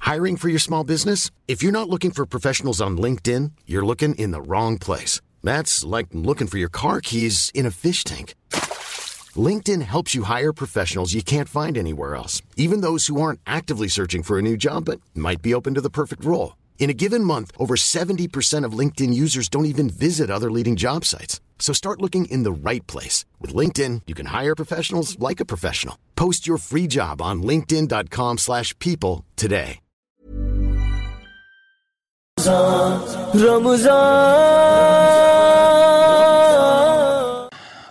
Hiring for your small business? If you're not looking for professionals on LinkedIn, you're looking in the wrong place. That's like looking for your car keys in a fish tank. LinkedIn helps you hire professionals you can't find anywhere else, even those who aren't actively searching for a new job but might be open to the perfect role. In a given month, over 70% of LinkedIn users don't even visit other leading job sites. So start looking in the right place. With LinkedIn, you can hire professionals like a professional. Post your free job on linkedin.com/people today.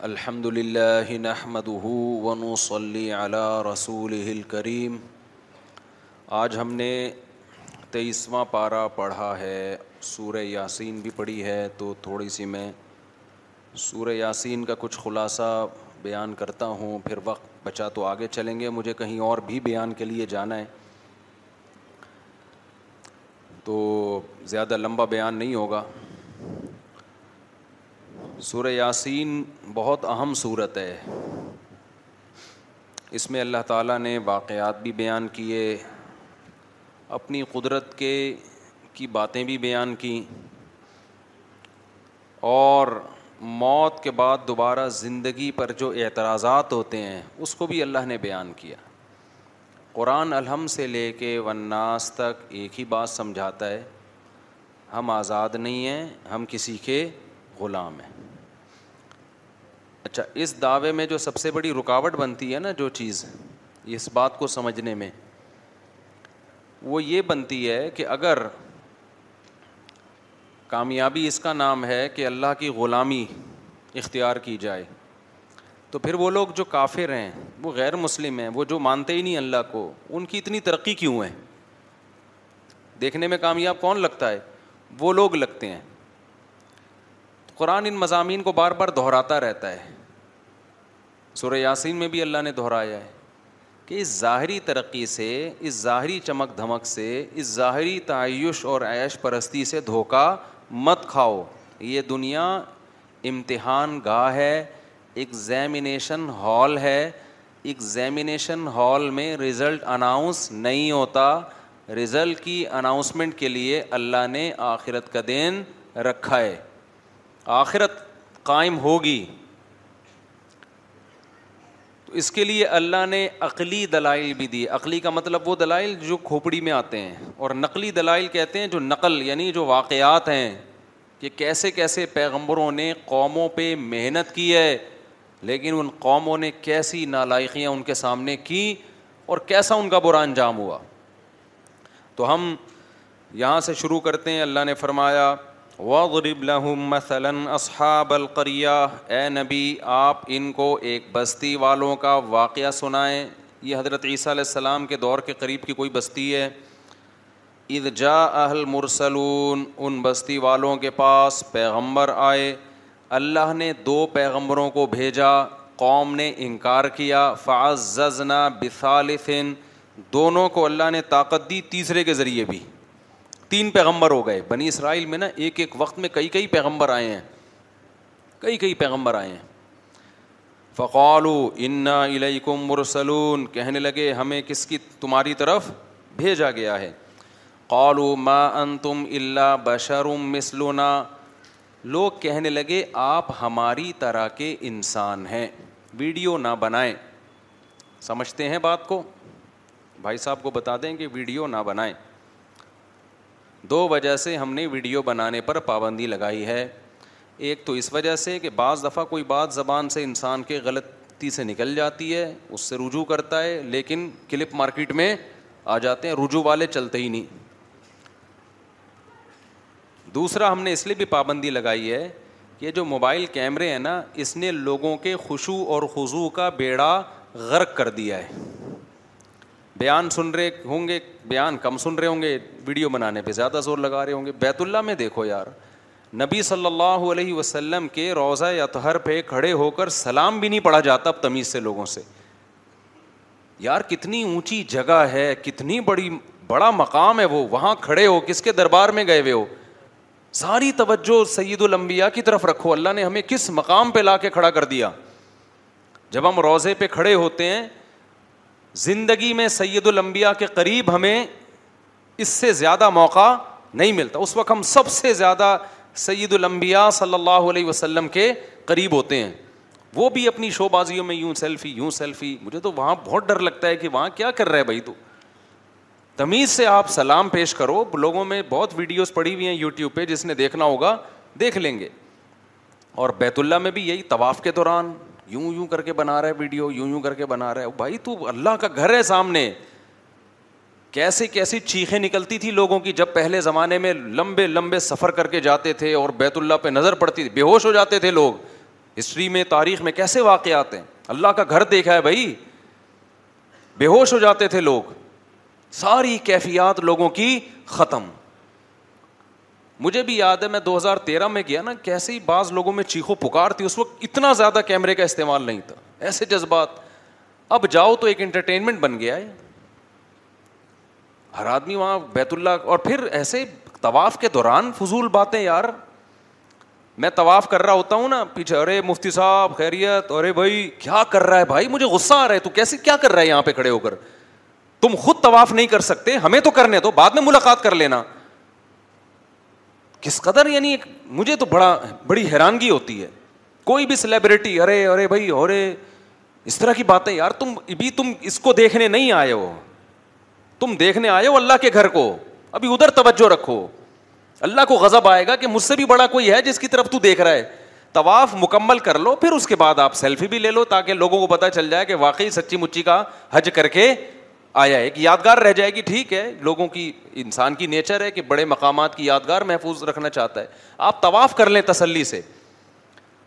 الحمد للہ نحمده ونصلي على رسول کریم آج ہم نے تیئیسواں پارہ پڑھا ہے سورہ یاسین بھی پڑھی ہے تو تھوڑی سی میں سورہ یاسین کا کچھ خلاصہ بیان کرتا ہوں پھر وقت بچا تو آگے چلیں گے مجھے کہیں اور بھی بیان کے لیے جانا ہے تو زیادہ لمبا بیان نہیں ہوگا سورہ یاسین بہت اہم صورت ہے اس میں اللہ تعالیٰ نے واقعات بھی بیان کیے اپنی قدرت کے کی باتیں بھی بیان کیں اور موت کے بعد دوبارہ زندگی پر جو اعتراضات ہوتے ہیں اس کو بھی اللہ نے بیان کیا قرآن الحم سے لے کے وناس تک ایک ہی بات سمجھاتا ہے ہم آزاد نہیں ہیں ہم کسی کے غلام ہیں اچھا اس دعوے میں جو سب سے بڑی رکاوٹ بنتی ہے نا جو چیز اس بات کو سمجھنے میں وہ یہ بنتی ہے کہ اگر کامیابی اس کا نام ہے کہ اللہ کی غلامی اختیار کی جائے تو پھر وہ لوگ جو کافر ہیں وہ غیر مسلم ہیں وہ جو مانتے ہی نہیں اللہ کو ان کی اتنی ترقی کیوں ہے دیکھنے میں کامیاب کون لگتا ہے وہ لوگ لگتے ہیں قرآن ان مضامین کو بار بار دہراتا رہتا ہے سورہ یاسین میں بھی اللہ نے دہرایا ہے کہ اس ظاہری ترقی سے اس ظاہری چمک دھمک سے اس ظاہری تعیش اور عیش پرستی سے دھوکہ مت کھاؤ یہ دنیا امتحان گاہ ہے ایگزامینیشن ہال ہے ایگزامینیشن ہال میں رزلٹ اناؤنس نہیں ہوتا رزلٹ کی اناؤنسمنٹ کے لیے اللہ نے آخرت کا دین رکھا ہے آخرت قائم ہوگی تو اس کے لیے اللہ نے عقلی دلائل بھی دی عقلی کا مطلب وہ دلائل جو کھوپڑی میں آتے ہیں اور نقلی دلائل کہتے ہیں جو نقل یعنی جو واقعات ہیں کہ کیسے کیسے پیغمبروں نے قوموں پہ محنت کی ہے لیکن ان قوموں نے کیسی نالائقیاں ان کے سامنے کیں اور کیسا ان کا برا انجام ہوا تو ہم یہاں سے شروع کرتے ہیں اللہ نے فرمایا وغرب لہم مثلا اصحاب القریہ اے نبی آپ ان کو ایک بستی والوں کا واقعہ سنائیں یہ حضرت عیسیٰ علیہ السلام کے دور کے قریب کی کوئی بستی ہے اذ جا اہل مرسلون ان بستی والوں کے پاس پیغمبر آئے اللہ نے دو پیغمبروں کو بھیجا قوم نے انکار کیا فعض ززنا دونوں کو اللہ نے طاقت دی تیسرے کے ذریعے بھی تین پیغمبر ہو گئے بنی اسرائیل میں نا ایک ایک وقت میں کئی کئی پیغمبر آئے ہیں کئی کئی پیغمبر آئے ہیں فقالو انا الیکم مرسلون کہنے لگے ہمیں کس کی تمہاری طرف بھیجا گیا ہے قالو ما انتم الا اللہ بشرم لوگ کہنے لگے آپ ہماری طرح کے انسان ہیں ویڈیو نہ بنائیں سمجھتے ہیں بات کو بھائی صاحب کو بتا دیں کہ ویڈیو نہ بنائیں دو وجہ سے ہم نے ویڈیو بنانے پر پابندی لگائی ہے ایک تو اس وجہ سے کہ بعض دفعہ کوئی بات زبان سے انسان کے غلطی سے نکل جاتی ہے اس سے رجوع کرتا ہے لیکن کلپ مارکیٹ میں آ جاتے ہیں رجوع والے چلتے ہی نہیں دوسرا ہم نے اس لیے بھی پابندی لگائی ہے کہ جو موبائل کیمرے ہیں نا اس نے لوگوں کے خوشو اور خضو کا بیڑا غرق کر دیا ہے بیان سن رہے ہوں گے بیان کم سن رہے ہوں گے ویڈیو بنانے پہ زیادہ زور لگا رہے ہوں گے بیت اللہ میں دیکھو یار نبی صلی اللہ علیہ وسلم کے روزۂ تہر پہ کھڑے ہو کر سلام بھی نہیں پڑھا جاتا اب تمیز سے لوگوں سے یار کتنی اونچی جگہ ہے کتنی بڑی بڑا مقام ہے وہ وہاں کھڑے ہو کس کے دربار میں گئے ہوئے ہو ساری توجہ سید المبیا کی طرف رکھو اللہ نے ہمیں کس مقام پہ لا کے کھڑا کر دیا جب ہم روزے پہ کھڑے ہوتے ہیں زندگی میں سید المبیا کے قریب ہمیں اس سے زیادہ موقع نہیں ملتا اس وقت ہم سب سے زیادہ سید المبیا صلی اللہ علیہ وسلم کے قریب ہوتے ہیں وہ بھی اپنی شو بازیوں میں یوں سیلفی یوں سیلفی مجھے تو وہاں بہت ڈر لگتا ہے کہ وہاں کیا کر رہا ہے بھائی تو تمیز سے آپ سلام پیش کرو لوگوں میں بہت ویڈیوز پڑی ہوئی ہیں یوٹیوب پہ جس نے دیکھنا ہوگا دیکھ لیں گے اور بیت اللہ میں بھی یہی طواف کے دوران یوں یوں کر کے بنا رہا ہے ویڈیو یوں یوں کر کے بنا رہا ہے بھائی تو اللہ کا گھر ہے سامنے کیسے کیسی چیخیں نکلتی تھی لوگوں کی جب پہلے زمانے میں لمبے لمبے سفر کر کے جاتے تھے اور بیت اللہ پہ نظر پڑتی تھی بے ہوش ہو جاتے تھے لوگ ہسٹری میں تاریخ میں کیسے واقعات ہیں اللہ کا گھر دیکھا ہے بھائی بے ہوش ہو جاتے تھے لوگ ساری کیفیات لوگوں کی ختم مجھے بھی یاد ہے میں دو ہزار تیرہ میں گیا نا کیسے ہی بعض لوگوں میں چیخو پکار تھی اس وقت اتنا زیادہ کیمرے کا استعمال نہیں تھا ایسے جذبات اب جاؤ تو ایک انٹرٹینمنٹ بن گیا ہے ہر آدمی وہاں بیت اللہ اور پھر ایسے طواف کے دوران فضول باتیں یار میں طواف کر رہا ہوتا ہوں نا پیچھے ارے مفتی صاحب خیریت ارے بھائی کیا کر رہا ہے بھائی مجھے غصہ آ رہا ہے تو کیسے کیا کر رہا ہے یہاں پہ کھڑے ہو کر تم خود طواف نہیں کر سکتے ہمیں تو کرنے دو بعد میں ملاقات کر لینا کس قدر یعنی مجھے تو بڑا بڑی حیرانگی ہوتی ہے کوئی بھی سیلیبریٹی ارے ارے بھائی ارے اس طرح کی باتیں یار تم تم اس کو دیکھنے نہیں آئے ہو تم دیکھنے آئے ہو اللہ کے گھر کو ابھی ادھر توجہ رکھو اللہ کو غزب آئے گا کہ مجھ سے بھی بڑا کوئی ہے جس کی طرف تو دیکھ رہا ہے طواف مکمل کر لو پھر اس کے بعد آپ سیلفی بھی لے لو تاکہ لوگوں کو پتا چل جائے کہ واقعی سچی مچی کا حج کر کے آیا ہے کہ یادگار رہ جائے گی ٹھیک ہے لوگوں کی انسان کی نیچر ہے کہ بڑے مقامات کی یادگار محفوظ رکھنا چاہتا ہے آپ طواف کر لیں تسلی سے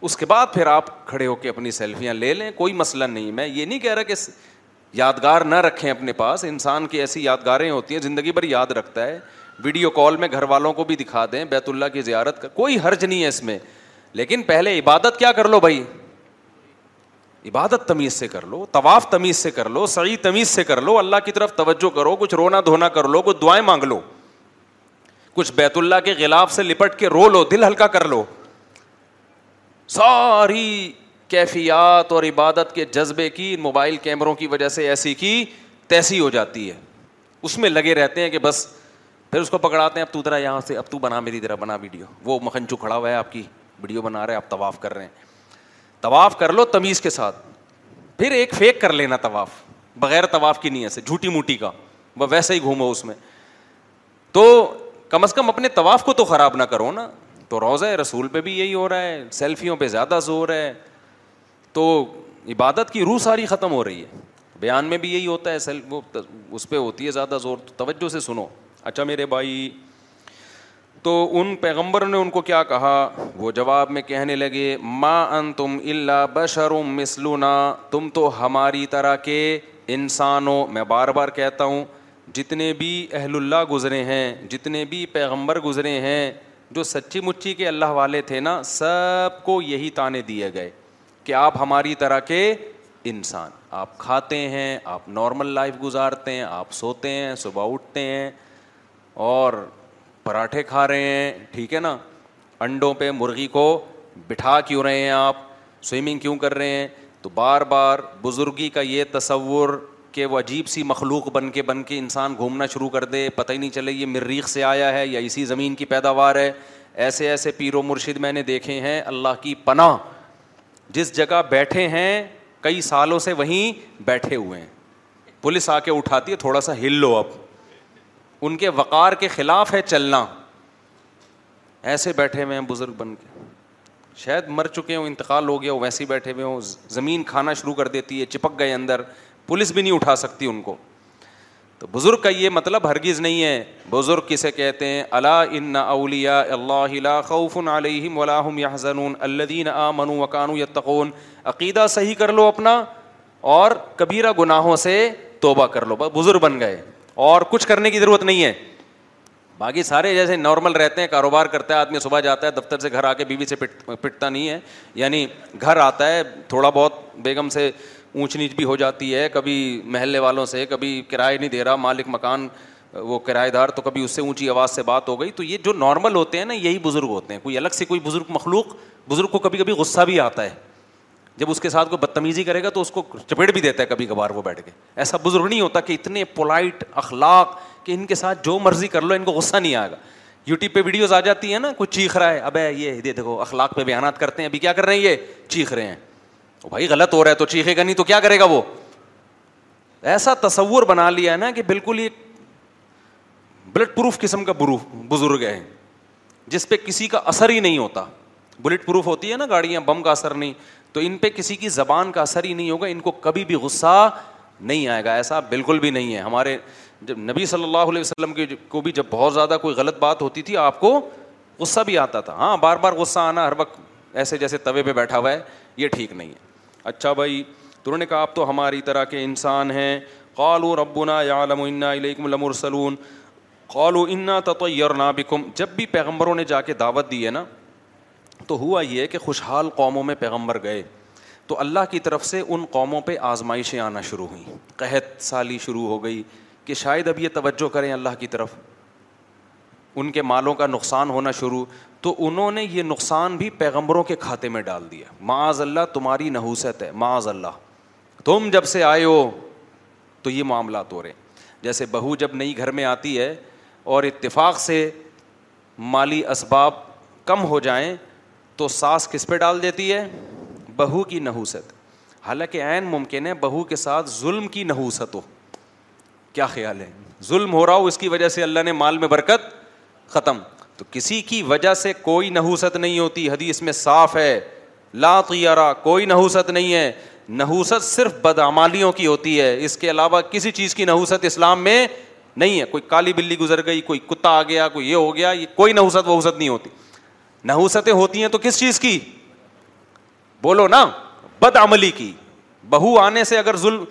اس کے بعد پھر آپ کھڑے ہو کے اپنی سیلفیاں لے لیں کوئی مسئلہ نہیں میں یہ نہیں کہہ رہا کہ یادگار نہ رکھیں اپنے پاس انسان کی ایسی یادگاریں ہوتی ہیں زندگی بھر یاد رکھتا ہے ویڈیو کال میں گھر والوں کو بھی دکھا دیں بیت اللہ کی زیارت کا کوئی حرج نہیں ہے اس میں لیکن پہلے عبادت کیا کر لو بھائی عبادت تمیز سے کر لو طواف تمیز سے کر لو صحیح تمیز سے کر لو اللہ کی طرف توجہ کرو کچھ رونا دھونا کر لو کچھ دعائیں مانگ لو کچھ بیت اللہ کے غلاف سے لپٹ کے رو لو دل ہلکا کر لو ساری کیفیات اور عبادت کے جذبے کی موبائل کیمروں کی وجہ سے ایسی کی تیسی ہو جاتی ہے اس میں لگے رہتے ہیں کہ بس پھر اس کو پکڑاتے ہیں اب تو یہاں سے اب تو بنا میری تیرا بنا ویڈیو وہ مکھنچو کھڑا ہوا ہے آپ کی ویڈیو بنا رہے ہیں آپ طواف کر رہے ہیں طواف کر لو تمیز کے ساتھ پھر ایک فیک کر لینا طواف بغیر طواف کی نیت سے جھوٹی موٹی کا وہ ویسا ہی گھومو اس میں تو کم از کم اپنے طواف کو تو خراب نہ کرو نا تو روزہ رسول پہ بھی یہی ہو رہا ہے سیلفیوں پہ زیادہ زور ہے تو عبادت کی روح ساری ختم ہو رہی ہے بیان میں بھی یہی ہوتا ہے سیلف وہ اس پہ ہوتی ہے زیادہ زور تو توجہ سے سنو اچھا میرے بھائی تو ان پیغمبر نے ان کو کیا کہا وہ جواب میں کہنے لگے ما ان تم اللہ بشر مسلونا تم تو ہماری طرح کے انسان ہو میں بار بار کہتا ہوں جتنے بھی اہل اللہ گزرے ہیں جتنے بھی پیغمبر گزرے ہیں جو سچی مچی کے اللہ والے تھے نا سب کو یہی تانے دیے گئے کہ آپ ہماری طرح کے انسان آپ کھاتے ہیں آپ نارمل لائف گزارتے ہیں آپ سوتے ہیں صبح اٹھتے ہیں اور پراٹھے کھا رہے ہیں ٹھیک ہے نا انڈوں پہ مرغی کو بٹھا کیوں رہے ہیں آپ سوئمنگ کیوں کر رہے ہیں تو بار بار بزرگی کا یہ تصور کہ وہ عجیب سی مخلوق بن کے بن کے انسان گھومنا شروع کر دے پتہ ہی نہیں چلے یہ مریخ سے آیا ہے یا اسی زمین کی پیداوار ہے ایسے ایسے پیر و مرشد میں نے دیکھے ہیں اللہ کی پناہ جس جگہ بیٹھے ہیں کئی سالوں سے وہیں بیٹھے ہوئے ہیں پولیس آ کے اٹھاتی ہے تھوڑا سا ہل لو اب ان کے وقار کے خلاف ہے چلنا ایسے بیٹھے ہوئے ہیں بزرگ بن کے شاید مر چکے ہوں انتقال ہو گیا ہو ویسے ہی بیٹھے ہوئے ہوں زمین کھانا شروع کر دیتی ہے چپک گئے اندر پولیس بھی نہیں اٹھا سکتی ان کو تو بزرگ کا یہ مطلب ہرگز نہیں ہے بزرگ کسے کہتے ہیں اللہ ان اولیا اللہ خوف علیہم علام یا حضنون الدین آ منو عقانو یا تقون عقیدہ صحیح کر لو اپنا اور کبیرہ گناہوں سے توبہ کر لو بزرگ بن گئے اور کچھ کرنے کی ضرورت نہیں ہے باقی سارے جیسے نارمل رہتے ہیں کاروبار کرتا ہے آدمی صبح جاتا ہے دفتر سے گھر آ کے بیوی سے پٹ پٹتا نہیں ہے یعنی گھر آتا ہے تھوڑا بہت بیگم سے اونچ نیچ بھی ہو جاتی ہے کبھی محلے والوں سے کبھی کرائے نہیں دے رہا مالک مکان وہ کرایہ دار تو کبھی اس سے اونچی آواز سے بات ہو گئی تو یہ جو نارمل ہوتے ہیں نا یہی بزرگ ہوتے ہیں کوئی الگ سے کوئی بزرگ مخلوق بزرگ کو کبھی کبھی غصہ بھی آتا ہے جب اس کے ساتھ کوئی بدتمیزی کرے گا تو اس کو چپیٹ بھی دیتا ہے کبھی کبھار وہ بیٹھ کے ایسا بزرگ نہیں ہوتا کہ اتنے پولائٹ اخلاق کہ ان کے ساتھ جو مرضی کر لو ان کو غصہ نہیں آئے گا یوٹیوب پہ ویڈیوز آ جاتی ہیں نا کوئی چیخ رہا ہے اب یہ دیکھو اخلاق پہ بیانات کرتے ہیں ابھی کیا کر رہے ہیں یہ چیخ رہے ہیں بھائی غلط ہو رہا ہے تو چیخے گا نہیں تو کیا کرے گا وہ ایسا تصور بنا لیا ہے نا کہ بالکل یہ بلڈ پروف قسم کا بزرگ ہے جس پہ کسی کا اثر ہی نہیں ہوتا بلیٹ پروف ہوتی ہے نا گاڑیاں بم کا اثر نہیں تو ان پہ کسی کی زبان کا اثر ہی نہیں ہوگا ان کو کبھی بھی غصہ نہیں آئے گا ایسا بالکل بھی نہیں ہے ہمارے جب نبی صلی اللہ علیہ وسلم کی کو بھی جب بہت زیادہ کوئی غلط بات ہوتی تھی آپ کو غصہ بھی آتا تھا ہاں بار بار غصہ آنا ہر وقت ایسے جیسے توے پہ بیٹھا ہوا ہے یہ ٹھیک نہیں ہے اچھا بھائی تو انہوں نے کہا آپ تو ہماری طرح کے انسان ہیں قالو ربنا یا علم انا لمرسلون قالو انا تطیرنا بکم جب بھی پیغمبروں نے جا کے دعوت دی ہے نا تو ہوا یہ کہ خوشحال قوموں میں پیغمبر گئے تو اللہ کی طرف سے ان قوموں پہ آزمائشیں آنا شروع ہوئیں قحط سالی شروع ہو گئی کہ شاید اب یہ توجہ کریں اللہ کی طرف ان کے مالوں کا نقصان ہونا شروع تو انہوں نے یہ نقصان بھی پیغمبروں کے کھاتے میں ڈال دیا معاذ اللہ تمہاری نحوست ہے معاذ اللہ تم جب سے آئے ہو تو یہ معاملہ تو ہیں جیسے بہو جب نئی گھر میں آتی ہے اور اتفاق سے مالی اسباب کم ہو جائیں تو ساس کس پہ ڈال دیتی ہے بہو کی نحوست حالانکہ عین ممکن ہے بہو کے ساتھ ظلم کی نحوست ہو کیا خیال ہے ظلم ہو رہا ہو اس کی وجہ سے اللہ نے مال میں برکت ختم تو کسی کی وجہ سے کوئی نحوست نہیں ہوتی حدیث میں صاف ہے لا طیارہ کوئی نحوست نہیں ہے نحوست صرف بدعمالیوں کی ہوتی ہے اس کے علاوہ کسی چیز کی نحوست اسلام میں نہیں ہے کوئی کالی بلی گزر گئی کوئی کتا آ گیا کوئی یہ ہو گیا کوئی نحوست وحوست نہیں ہوتی نحوستیں ہوتی ہیں تو کس چیز کی بولو نا بد عملی کی بہو آنے سے اگر ظلم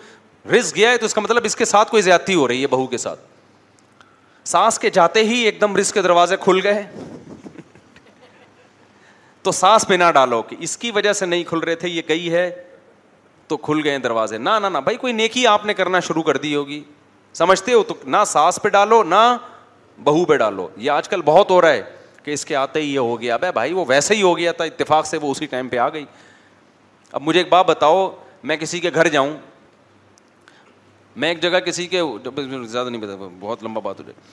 رس گیا ہے تو اس کا مطلب اس کے ساتھ کوئی زیادتی ہو رہی ہے بہو کے ساتھ سانس کے جاتے ہی ایک دم کے دروازے کھل گئے تو سانس پہ نہ ڈالو کہ اس کی وجہ سے نہیں کھل رہے تھے یہ گئی ہے تو کھل گئے دروازے نہ نہ نہ بھائی کوئی نیکی آپ نے کرنا شروع کر دی ہوگی سمجھتے ہو تو نہ سانس پہ ڈالو نہ بہو پہ ڈالو یہ آج کل بہت ہو رہا ہے کہ اس کے آتے ہی یہ ہو گیا بھائی وہ ویسے ہی ہو گیا تھا اتفاق سے وہ اسی ٹائم پہ آ گئی اب مجھے ایک بات بتاؤ میں کسی کے گھر جاؤں میں ایک جگہ کسی کے زیادہ نہیں بتا بہت لمبا بات ہو جائے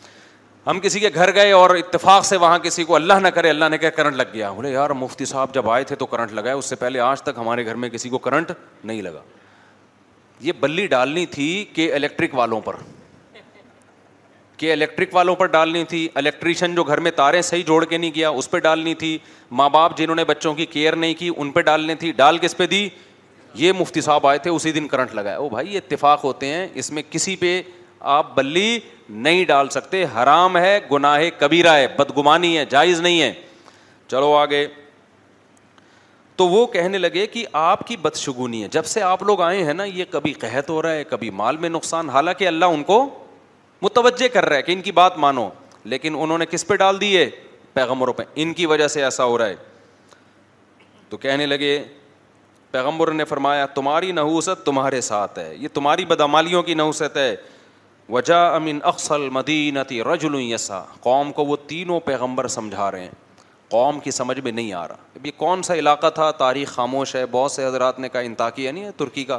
ہم کسی کے گھر گئے اور اتفاق سے وہاں کسی کو اللہ نہ کرے اللہ نے کہا کرنٹ لگ گیا بولے یار مفتی صاحب جب آئے تھے تو کرنٹ لگا ہے اس سے پہلے آج تک ہمارے گھر میں کسی کو کرنٹ نہیں لگا یہ بلی ڈالنی تھی کہ الیکٹرک والوں پر کہ الیکٹرک والوں پر ڈالنی تھی الیکٹریشین جو گھر میں تاریں صحیح جوڑ کے نہیں کیا اس پہ ڈالنی تھی ماں باپ جنہوں نے بچوں کی کیئر نہیں کی ان پہ ڈالنی تھی ڈال کس پہ دی یہ مفتی صاحب آئے تھے اسی دن کرنٹ لگایا او بھائی اتفاق ہوتے ہیں اس میں کسی پہ آپ بلی نہیں ڈال سکتے حرام ہے گناہ کبیرہ ہے بدگمانی ہے جائز نہیں ہے چلو آگے تو وہ کہنے لگے کہ آپ کی بدشگونی ہے جب سے آپ لوگ آئے ہیں نا یہ کبھی قحط ہو رہا ہے کبھی مال میں نقصان حالانکہ اللہ ان کو متوجہ کر رہا ہے کہ ان کی بات مانو لیکن انہوں نے کس پہ ڈال دیے پیغمبر پہ ان کی وجہ سے ایسا ہو رہا ہے تو کہنے لگے پیغمبر نے فرمایا تمہاری نحوست تمہارے ساتھ ہے یہ تمہاری بدامالیوں کی نحوست ہے وجہ امین اقسل مدینتی رجل یسا قوم کو وہ تینوں پیغمبر سمجھا رہے ہیں قوم کی سمجھ میں نہیں آ رہا اب یہ کون سا علاقہ تھا تاریخ خاموش ہے بہت سے حضرات نے کا انتاقیہ نہیں ہے ترکی کا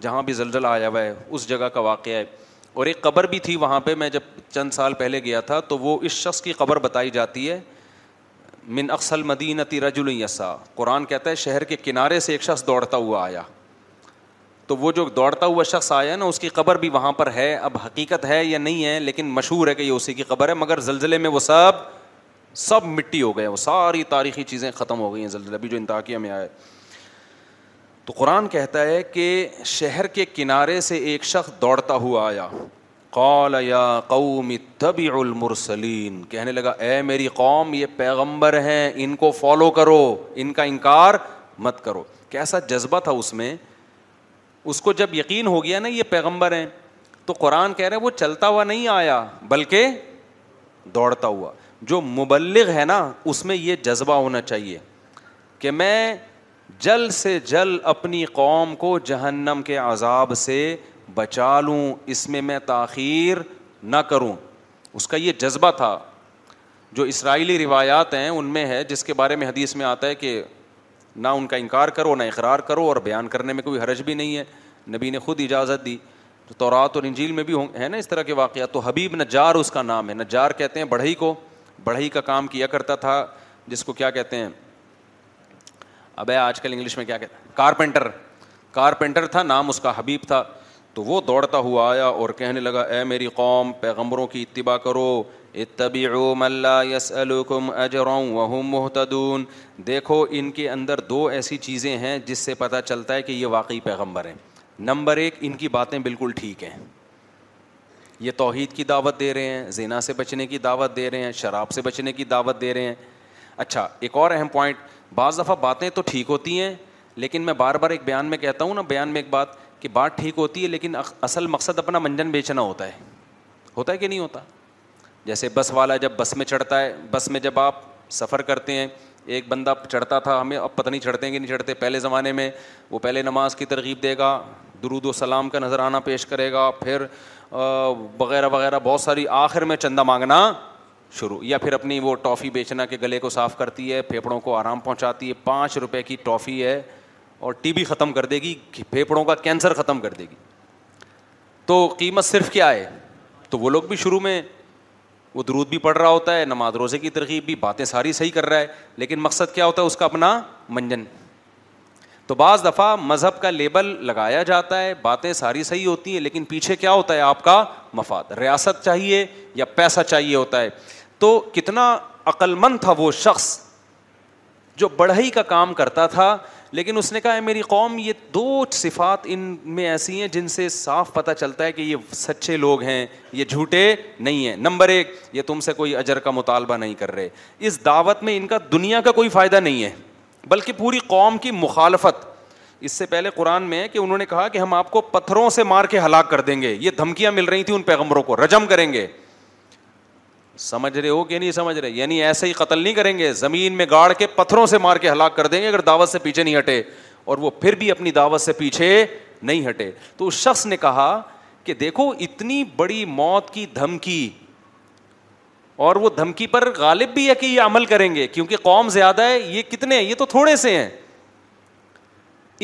جہاں بھی زلزلہ آیا ہوا ہے اس جگہ کا واقعہ ہے اور ایک قبر بھی تھی وہاں پہ میں جب چند سال پہلے گیا تھا تو وہ اس شخص کی قبر بتائی جاتی ہے من اکثل مدینہ تر رج الایسا قرآن کہتا ہے شہر کے کنارے سے ایک شخص دوڑتا ہوا آیا تو وہ جو دوڑتا ہوا شخص آیا نا اس کی قبر بھی وہاں پر ہے اب حقیقت ہے یا نہیں ہے لیکن مشہور ہے کہ یہ اسی کی قبر ہے مگر زلزلے میں وہ سب سب مٹی ہو گئے وہ ساری تاریخی چیزیں ختم ہو گئی ہیں زلزلے بھی جو انتہا میں آئے تو قرآن کہتا ہے کہ شہر کے کنارے سے ایک شخص دوڑتا ہوا آیا قال یا قوم طبی المرسلین کہنے لگا اے میری قوم یہ پیغمبر ہیں ان کو فالو کرو ان کا انکار مت کرو کیسا جذبہ تھا اس میں اس کو جب یقین ہو گیا نا یہ پیغمبر ہیں تو قرآن کہہ رہے وہ چلتا ہوا نہیں آیا بلکہ دوڑتا ہوا جو مبلغ ہے نا اس میں یہ جذبہ ہونا چاہیے کہ میں جل سے جل اپنی قوم کو جہنم کے عذاب سے بچا لوں اس میں میں تاخیر نہ کروں اس کا یہ جذبہ تھا جو اسرائیلی روایات ہیں ان میں ہے جس کے بارے میں حدیث میں آتا ہے کہ نہ ان کا انکار کرو نہ اقرار کرو اور بیان کرنے میں کوئی حرج بھی نہیں ہے نبی نے خود اجازت دی تو تورات اور انجیل میں بھی ہوں ہیں نا اس طرح کے واقعات تو حبیب نجار اس کا نام ہے نجار کہتے ہیں بڑھئی کو بڑھئی کا کام کیا کرتا تھا جس کو کیا کہتے ہیں اب آج کل انگلش میں کیا کہتے ہیں کارپینٹر کارپینٹر تھا نام اس کا حبیب تھا تو وہ دوڑتا ہوا آیا اور کہنے لگا اے میری قوم پیغمبروں کی اتباع کرو اتبعو من لا يسألكم اجرا وهم مهتدون محتدون دیکھو ان کے اندر دو ایسی چیزیں ہیں جس سے پتہ چلتا ہے کہ یہ واقعی پیغمبر ہیں نمبر ایک ان کی باتیں بالکل ٹھیک ہیں یہ توحید کی دعوت دے رہے ہیں زینا سے بچنے کی دعوت دے رہے ہیں شراب سے بچنے کی دعوت دے رہے ہیں اچھا ایک اور اہم پوائنٹ بعض دفعہ باتیں تو ٹھیک ہوتی ہیں لیکن میں بار بار ایک بیان میں کہتا ہوں نا بیان میں ایک بات کہ بات ٹھیک ہوتی ہے لیکن اصل مقصد اپنا منجن بیچنا ہوتا ہے ہوتا ہے کہ نہیں ہوتا جیسے بس والا جب بس میں چڑھتا ہے بس میں جب آپ سفر کرتے ہیں ایک بندہ چڑھتا تھا ہمیں اب پتہ نہیں چڑھتے ہیں کہ نہیں چڑھتے پہلے زمانے میں وہ پہلے نماز کی ترغیب دے گا درود و سلام کا نظرانہ پیش کرے گا پھر وغیرہ وغیرہ بہت ساری آخر میں چندہ مانگنا شروع یا پھر اپنی وہ ٹافی بیچنا کہ گلے کو صاف کرتی ہے پھیپڑوں کو آرام پہنچاتی ہے پانچ روپے کی ٹافی ہے اور ٹی بی ختم کر دے گی پھیپڑوں کا کینسر ختم کر دے گی تو قیمت صرف کیا ہے تو وہ لوگ بھی شروع میں وہ درود بھی پڑھ رہا ہوتا ہے نماز روزے کی ترغیب بھی باتیں ساری صحیح کر رہا ہے لیکن مقصد کیا ہوتا ہے اس کا اپنا منجن تو بعض دفعہ مذہب کا لیبل لگایا جاتا ہے باتیں ساری صحیح ہوتی ہیں لیکن پیچھے کیا ہوتا ہے آپ کا مفاد ریاست چاہیے یا پیسہ چاہیے ہوتا ہے تو کتنا عقل مند تھا وہ شخص جو بڑھئی کا کام کرتا تھا لیکن اس نے کہا ہے میری قوم یہ دو صفات ان میں ایسی ہیں جن سے صاف پتہ چلتا ہے کہ یہ سچے لوگ ہیں یہ جھوٹے نہیں ہیں نمبر ایک یہ تم سے کوئی اجر کا مطالبہ نہیں کر رہے اس دعوت میں ان کا دنیا کا کوئی فائدہ نہیں ہے بلکہ پوری قوم کی مخالفت اس سے پہلے قرآن میں ہے کہ انہوں نے کہا کہ ہم آپ کو پتھروں سے مار کے ہلاک کر دیں گے یہ دھمکیاں مل رہی تھیں ان پیغمبروں کو رجم کریں گے سمجھ رہے ہو کہ نہیں سمجھ رہے یعنی ایسے ہی قتل نہیں کریں گے زمین میں گاڑ کے پتھروں سے مار کے ہلاک کر دیں گے اگر دعوت سے پیچھے نہیں ہٹے اور وہ پھر بھی اپنی دعوت سے پیچھے نہیں ہٹے تو اس شخص نے کہا کہ دیکھو اتنی بڑی موت کی دھمکی اور وہ دھمکی پر غالب بھی ہے کہ یہ عمل کریں گے کیونکہ قوم زیادہ ہے یہ کتنے ہیں یہ تو تھوڑے سے ہیں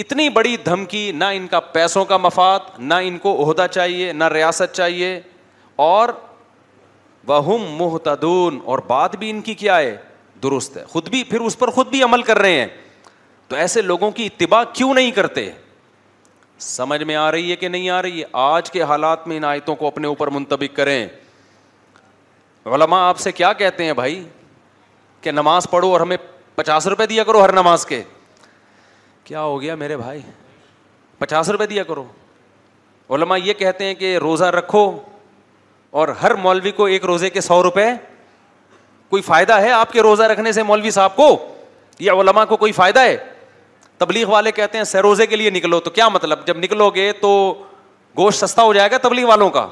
اتنی بڑی دھمکی نہ ان کا پیسوں کا مفاد نہ ان کو عہدہ چاہیے نہ ریاست چاہیے اور وہم محتدون اور بات بھی ان کی کیا ہے درست ہے خود بھی پھر اس پر خود بھی عمل کر رہے ہیں تو ایسے لوگوں کی اتباع کیوں نہیں کرتے سمجھ میں آ رہی ہے کہ نہیں آ رہی ہے آج کے حالات میں ان آیتوں کو اپنے اوپر منتبک کریں علماء آپ سے کیا کہتے ہیں بھائی کہ نماز پڑھو اور ہمیں پچاس روپے دیا کرو ہر نماز کے کیا ہو گیا میرے بھائی پچاس روپے دیا کرو علماء یہ کہتے ہیں کہ روزہ رکھو اور ہر مولوی کو ایک روزے کے سو روپے کوئی فائدہ ہے آپ کے روزہ رکھنے سے مولوی صاحب کو یا علما کو کوئی فائدہ ہے تبلیغ والے کہتے ہیں سر روزے کے لیے نکلو تو کیا مطلب جب نکلو گے تو گوشت سستا ہو جائے گا تبلیغ والوں کا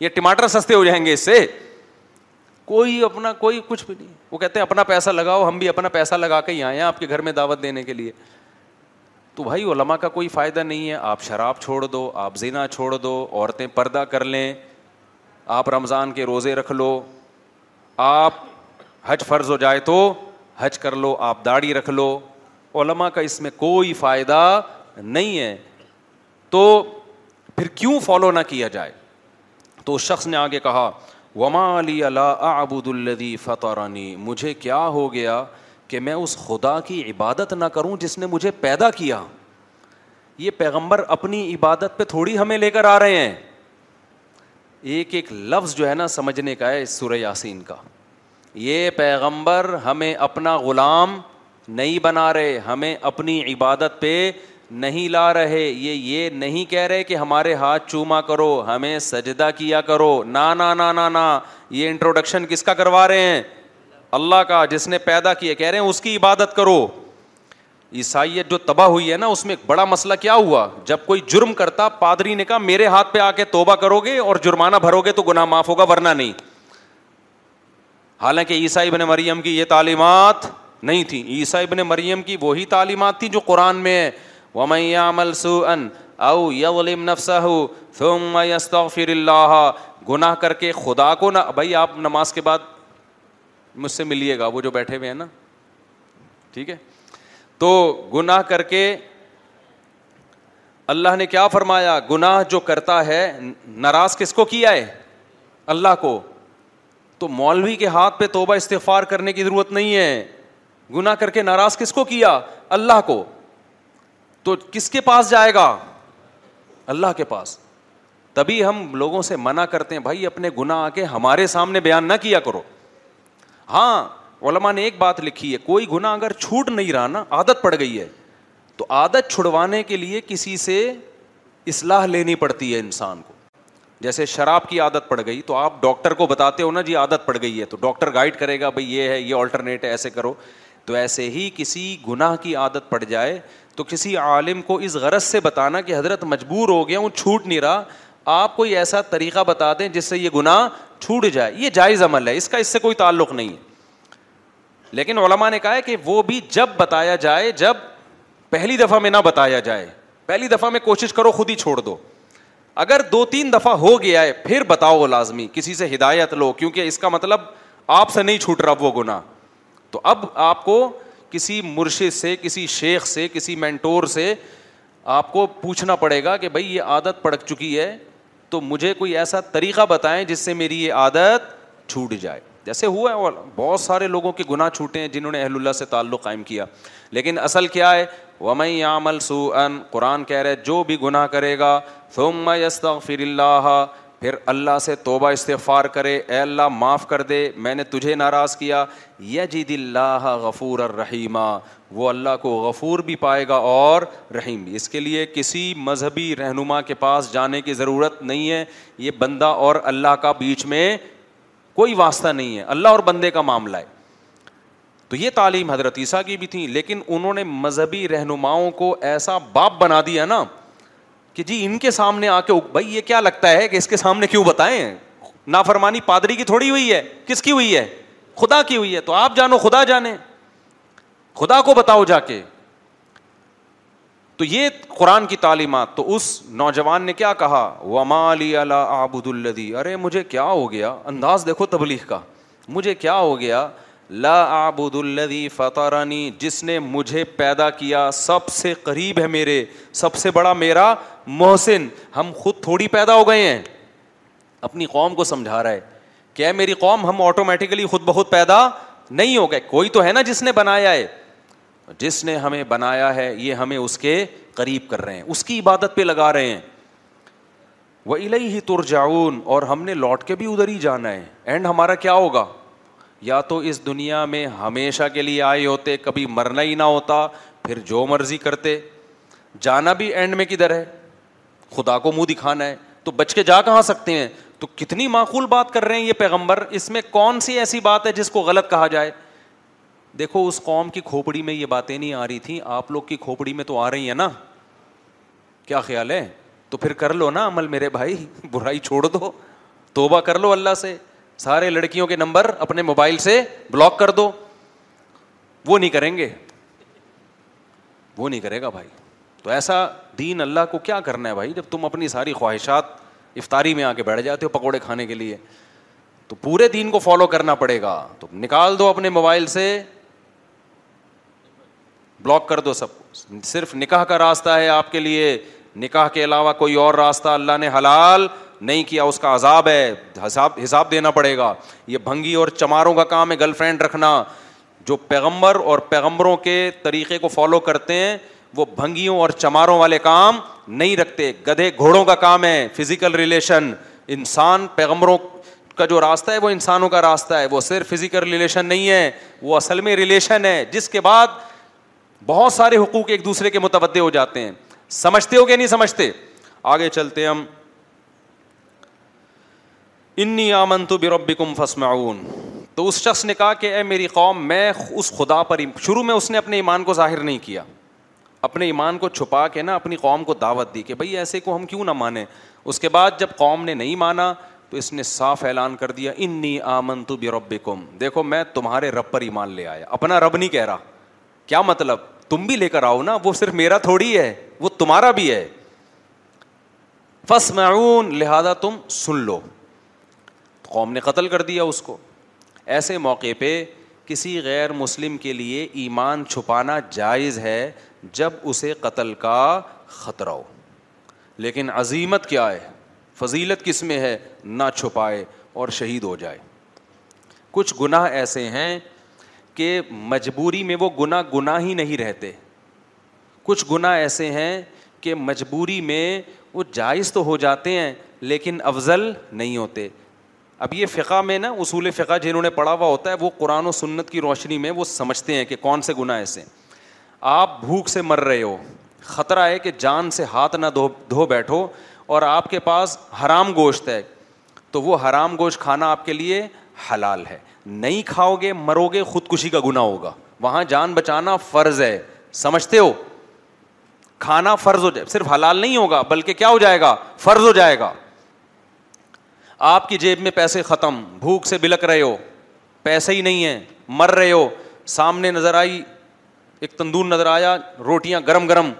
یا ٹماٹر سستے ہو جائیں گے اس سے کوئی اپنا کوئی کچھ بھی نہیں وہ کہتے ہیں اپنا پیسہ لگاؤ ہم بھی اپنا پیسہ لگا کے ہی آئے ہیں آپ کے گھر میں دعوت دینے کے لیے تو بھائی علما کا کوئی فائدہ نہیں ہے آپ شراب چھوڑ دو آپ زینا چھوڑ دو عورتیں پردہ کر لیں آپ رمضان کے روزے رکھ لو آپ حج فرض ہو جائے تو حج کر لو آپ داڑھی رکھ لو علماء کا اس میں کوئی فائدہ نہیں ہے تو پھر کیوں فالو نہ کیا جائے تو اس شخص نے آگے کہا وما علی اللہ آبود الدی فتح مجھے کیا ہو گیا کہ میں اس خدا کی عبادت نہ کروں جس نے مجھے پیدا کیا یہ پیغمبر اپنی عبادت پہ تھوڑی ہمیں لے کر آ رہے ہیں ایک ایک لفظ جو ہے نا سمجھنے کا ہے اس سورہ یاسین کا یہ پیغمبر ہمیں اپنا غلام نہیں بنا رہے ہمیں اپنی عبادت پہ نہیں لا رہے یہ یہ نہیں کہہ رہے کہ ہمارے ہاتھ چوما کرو ہمیں سجدہ کیا کرو نا نا نا نا نا یہ انٹروڈکشن کس کا کروا رہے ہیں اللہ کا جس نے پیدا کیا کہہ رہے ہیں اس کی عبادت کرو عیسائیت جو تباہ ہوئی ہے نا اس میں ایک بڑا مسئلہ کیا ہوا جب کوئی جرم کرتا پادری نے کہا میرے ہاتھ پہ آ کے توبہ کرو گے اور جرمانہ بھرو گے تو گناہ معاف ہوگا ورنہ نہیں حالانکہ عیسائی بن مریم کی یہ تعلیمات نہیں تھیں عیسائی بن مریم کی وہی تعلیمات تھیں جو قرآن میں ہے گناہ کر کے خدا کو نہ بھائی آپ نماز کے بعد مجھ سے ملیے گا وہ جو بیٹھے ہوئے ہیں نا ٹھیک ہے تو گناہ کر کے اللہ نے کیا فرمایا گناہ جو کرتا ہے ناراض کس کو کیا ہے اللہ کو تو مولوی کے ہاتھ پہ توبہ استغفار کرنے کی ضرورت نہیں ہے گناہ کر کے ناراض کس کو کیا اللہ کو تو کس کے پاس جائے گا اللہ کے پاس تبھی ہم لوگوں سے منع کرتے ہیں بھائی اپنے گناہ آ کے ہمارے سامنے بیان نہ کیا کرو ہاں علما نے ایک بات لکھی ہے کوئی گناہ اگر چھوٹ نہیں رہا نا عادت پڑ گئی ہے تو عادت چھڑوانے کے لیے کسی سے اصلاح لینی پڑتی ہے انسان کو جیسے شراب کی عادت پڑ گئی تو آپ ڈاکٹر کو بتاتے ہو نا جی عادت پڑ گئی ہے تو ڈاکٹر گائڈ کرے گا بھائی یہ ہے یہ آلٹرنیٹ ہے ایسے کرو تو ایسے ہی کسی گناہ کی عادت پڑ جائے تو کسی عالم کو اس غرض سے بتانا کہ حضرت مجبور ہو گیا ہوں چھوٹ نہیں رہا آپ کوئی ایسا طریقہ بتا دیں جس سے یہ گناہ چھوٹ جائے یہ جائز عمل ہے اس کا اس سے کوئی تعلق نہیں ہے لیکن علماء نے کہا کہ وہ بھی جب بتایا جائے جب پہلی دفعہ میں نہ بتایا جائے پہلی دفعہ میں کوشش کرو خود ہی چھوڑ دو اگر دو تین دفعہ ہو گیا ہے پھر بتاؤ لازمی کسی سے ہدایت لو کیونکہ اس کا مطلب آپ سے نہیں چھوٹ رہا وہ گناہ تو اب آپ کو کسی مرشد سے کسی شیخ سے کسی مینٹور سے آپ کو پوچھنا پڑے گا کہ بھائی یہ عادت پڑک چکی ہے تو مجھے کوئی ایسا طریقہ بتائیں جس سے میری یہ عادت چھوٹ جائے جیسے ہوا ہے اور بہت سارے لوگوں کے گناہ چھوٹے ہیں جنہوں نے اہل اللہ سے تعلق قائم کیا لیکن اصل کیا ہے ومََ سو ان قرآن کہہ رہے جو بھی گناہ کرے گا تم یستغفر اللہ پھر اللہ سے توبہ استفار کرے اے اللہ معاف کر دے میں نے تجھے ناراض کیا یجد اللہ غفور الرحیمہ وہ اللہ کو غفور بھی پائے گا اور رحیم بھی اس کے لیے کسی مذہبی رہنما کے پاس جانے کی ضرورت نہیں ہے یہ بندہ اور اللہ کا بیچ میں کوئی واسطہ نہیں ہے اللہ اور بندے کا معاملہ ہے تو یہ تعلیم حضرت عیسیٰ کی بھی تھی لیکن انہوں نے مذہبی رہنماؤں کو ایسا باپ بنا دیا نا کہ جی ان کے سامنے آ کے بھائی یہ کیا لگتا ہے کہ اس کے سامنے کیوں بتائیں نافرمانی پادری کی تھوڑی ہوئی ہے کس کی ہوئی ہے خدا کی ہوئی ہے تو آپ جانو خدا جانے خدا کو بتاؤ جا کے تو یہ قرآن کی تعلیمات تو اس نوجوان نے کیا کہا الدی ارے مجھے کیا ہو گیا انداز دیکھو تبلیغ کا مجھے مجھے کیا کیا ہو گیا لا الدی جس نے پیدا سب سے قریب ہے میرے سب سے بڑا میرا محسن ہم خود تھوڑی پیدا ہو گئے ہیں اپنی قوم کو سمجھا رہا ہے کیا میری قوم ہم آٹومیٹکلی خود بہت پیدا نہیں ہو گئے کوئی تو ہے نا جس نے بنایا ہے جس نے ہمیں بنایا ہے یہ ہمیں اس کے قریب کر رہے ہیں اس کی عبادت پہ لگا رہے ہیں وہ الہی تر جاؤن اور ہم نے لوٹ کے بھی ادھر ہی جانا ہے اینڈ ہمارا کیا ہوگا یا تو اس دنیا میں ہمیشہ کے لیے آئے ہوتے کبھی مرنا ہی نہ ہوتا پھر جو مرضی کرتے جانا بھی اینڈ میں کدھر ہے خدا کو منہ دکھانا ہے تو بچ کے جا کہاں سکتے ہیں تو کتنی معقول بات کر رہے ہیں یہ پیغمبر اس میں کون سی ایسی بات ہے جس کو غلط کہا جائے دیکھو اس قوم کی کھوپڑی میں یہ باتیں نہیں آ رہی تھیں آپ لوگ کی کھوپڑی میں تو آ رہی ہیں نا کیا خیال ہے تو پھر کر لو نا عمل میرے بھائی برائی چھوڑ دو توبہ کر لو اللہ سے سارے لڑکیوں کے نمبر اپنے موبائل سے بلاک کر دو وہ نہیں کریں گے وہ نہیں کرے گا بھائی تو ایسا دین اللہ کو کیا کرنا ہے بھائی جب تم اپنی ساری خواہشات افطاری میں آ کے بیٹھ جاتے ہو پکوڑے کھانے کے لیے تو پورے دین کو فالو کرنا پڑے گا تو نکال دو اپنے موبائل سے بلاک کر دو سب صرف نکاح کا راستہ ہے آپ کے لیے نکاح کے علاوہ کوئی اور راستہ اللہ نے حلال نہیں کیا اس کا عذاب ہے حساب حساب دینا پڑے گا یہ بھنگی اور چماروں کا کام ہے گرل فرینڈ رکھنا جو پیغمبر اور پیغمبروں کے طریقے کو فالو کرتے ہیں وہ بھنگیوں اور چماروں والے کام نہیں رکھتے گدھے گھوڑوں کا کام ہے فزیکل ریلیشن انسان پیغمبروں کا جو راستہ ہے وہ انسانوں کا راستہ ہے وہ صرف فزیکل ریلیشن نہیں ہے وہ اصل میں ریلیشن ہے جس کے بعد بہت سارے حقوق ایک دوسرے کے متوع ہو جاتے ہیں سمجھتے ہو کہ نہیں سمجھتے آگے چلتے ہم انی آمن تو بے رب کم فس معاون تو اس شخص نے کہا کہ اے میری قوم میں اس خدا پر شروع میں اس نے اپنے ایمان کو ظاہر نہیں کیا اپنے ایمان کو چھپا کے نا اپنی قوم کو دعوت دی کہ بھائی ایسے کو ہم کیوں نہ مانیں اس کے بعد جب قوم نے نہیں مانا تو اس نے صاف اعلان کر دیا انی آمن تو بے رب کم دیکھو میں تمہارے رب پر ایمان لے آیا اپنا رب نہیں کہہ رہا کیا مطلب تم بھی لے کر آؤ نا وہ صرف میرا تھوڑی ہے وہ تمہارا بھی ہے فس معاون لہذا تم سن لو قوم نے قتل کر دیا اس کو ایسے موقع پہ کسی غیر مسلم کے لیے ایمان چھپانا جائز ہے جب اسے قتل کا خطرہ ہو لیکن عظیمت کیا ہے فضیلت کس میں ہے نہ چھپائے اور شہید ہو جائے کچھ گناہ ایسے ہیں کہ مجبوری میں وہ گناہ گناہ ہی نہیں رہتے کچھ گناہ ایسے ہیں کہ مجبوری میں وہ جائز تو ہو جاتے ہیں لیکن افضل نہیں ہوتے اب یہ فقہ میں نا اصول فقہ جنہوں نے پڑھا ہوا ہوتا ہے وہ قرآن و سنت کی روشنی میں وہ سمجھتے ہیں کہ کون سے گناہ ایسے آپ بھوک سے مر رہے ہو خطرہ ہے کہ جان سے ہاتھ نہ دھو دھو بیٹھو اور آپ کے پاس حرام گوشت ہے تو وہ حرام گوشت کھانا آپ کے لیے حلال ہے نہیں کھاؤ گے مرو گے خودکشی کا گنا ہوگا وہاں جان بچانا فرض ہے سمجھتے ہو کھانا فرض ہو جائے صرف حلال نہیں ہوگا بلکہ کیا ہو جائے گا فرض ہو جائے گا آپ کی جیب میں پیسے ختم بھوک سے بلک رہے ہو پیسے ہی نہیں ہیں مر رہے ہو سامنے نظر آئی ایک تندور نظر آیا روٹیاں گرم گرم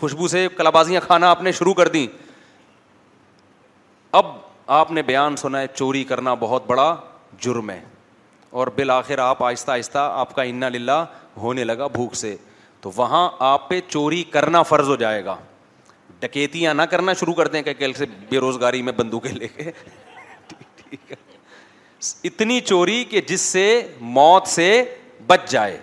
خوشبو سے کلابازیاں کھانا آپ نے شروع کر دیں اب آپ نے بیان سنا ہے چوری کرنا بہت بڑا جرم ہے اور بالآخر آپ آہستہ آہستہ آپ کا انا للہ ہونے لگا بھوک سے تو وہاں آپ پہ چوری کرنا فرض ہو جائے گا ڈکیتیاں نہ کرنا شروع کر دیں کہ کل سے بے روزگاری میں بندوقیں لے کے اتنی چوری کہ جس سے موت سے بچ جائے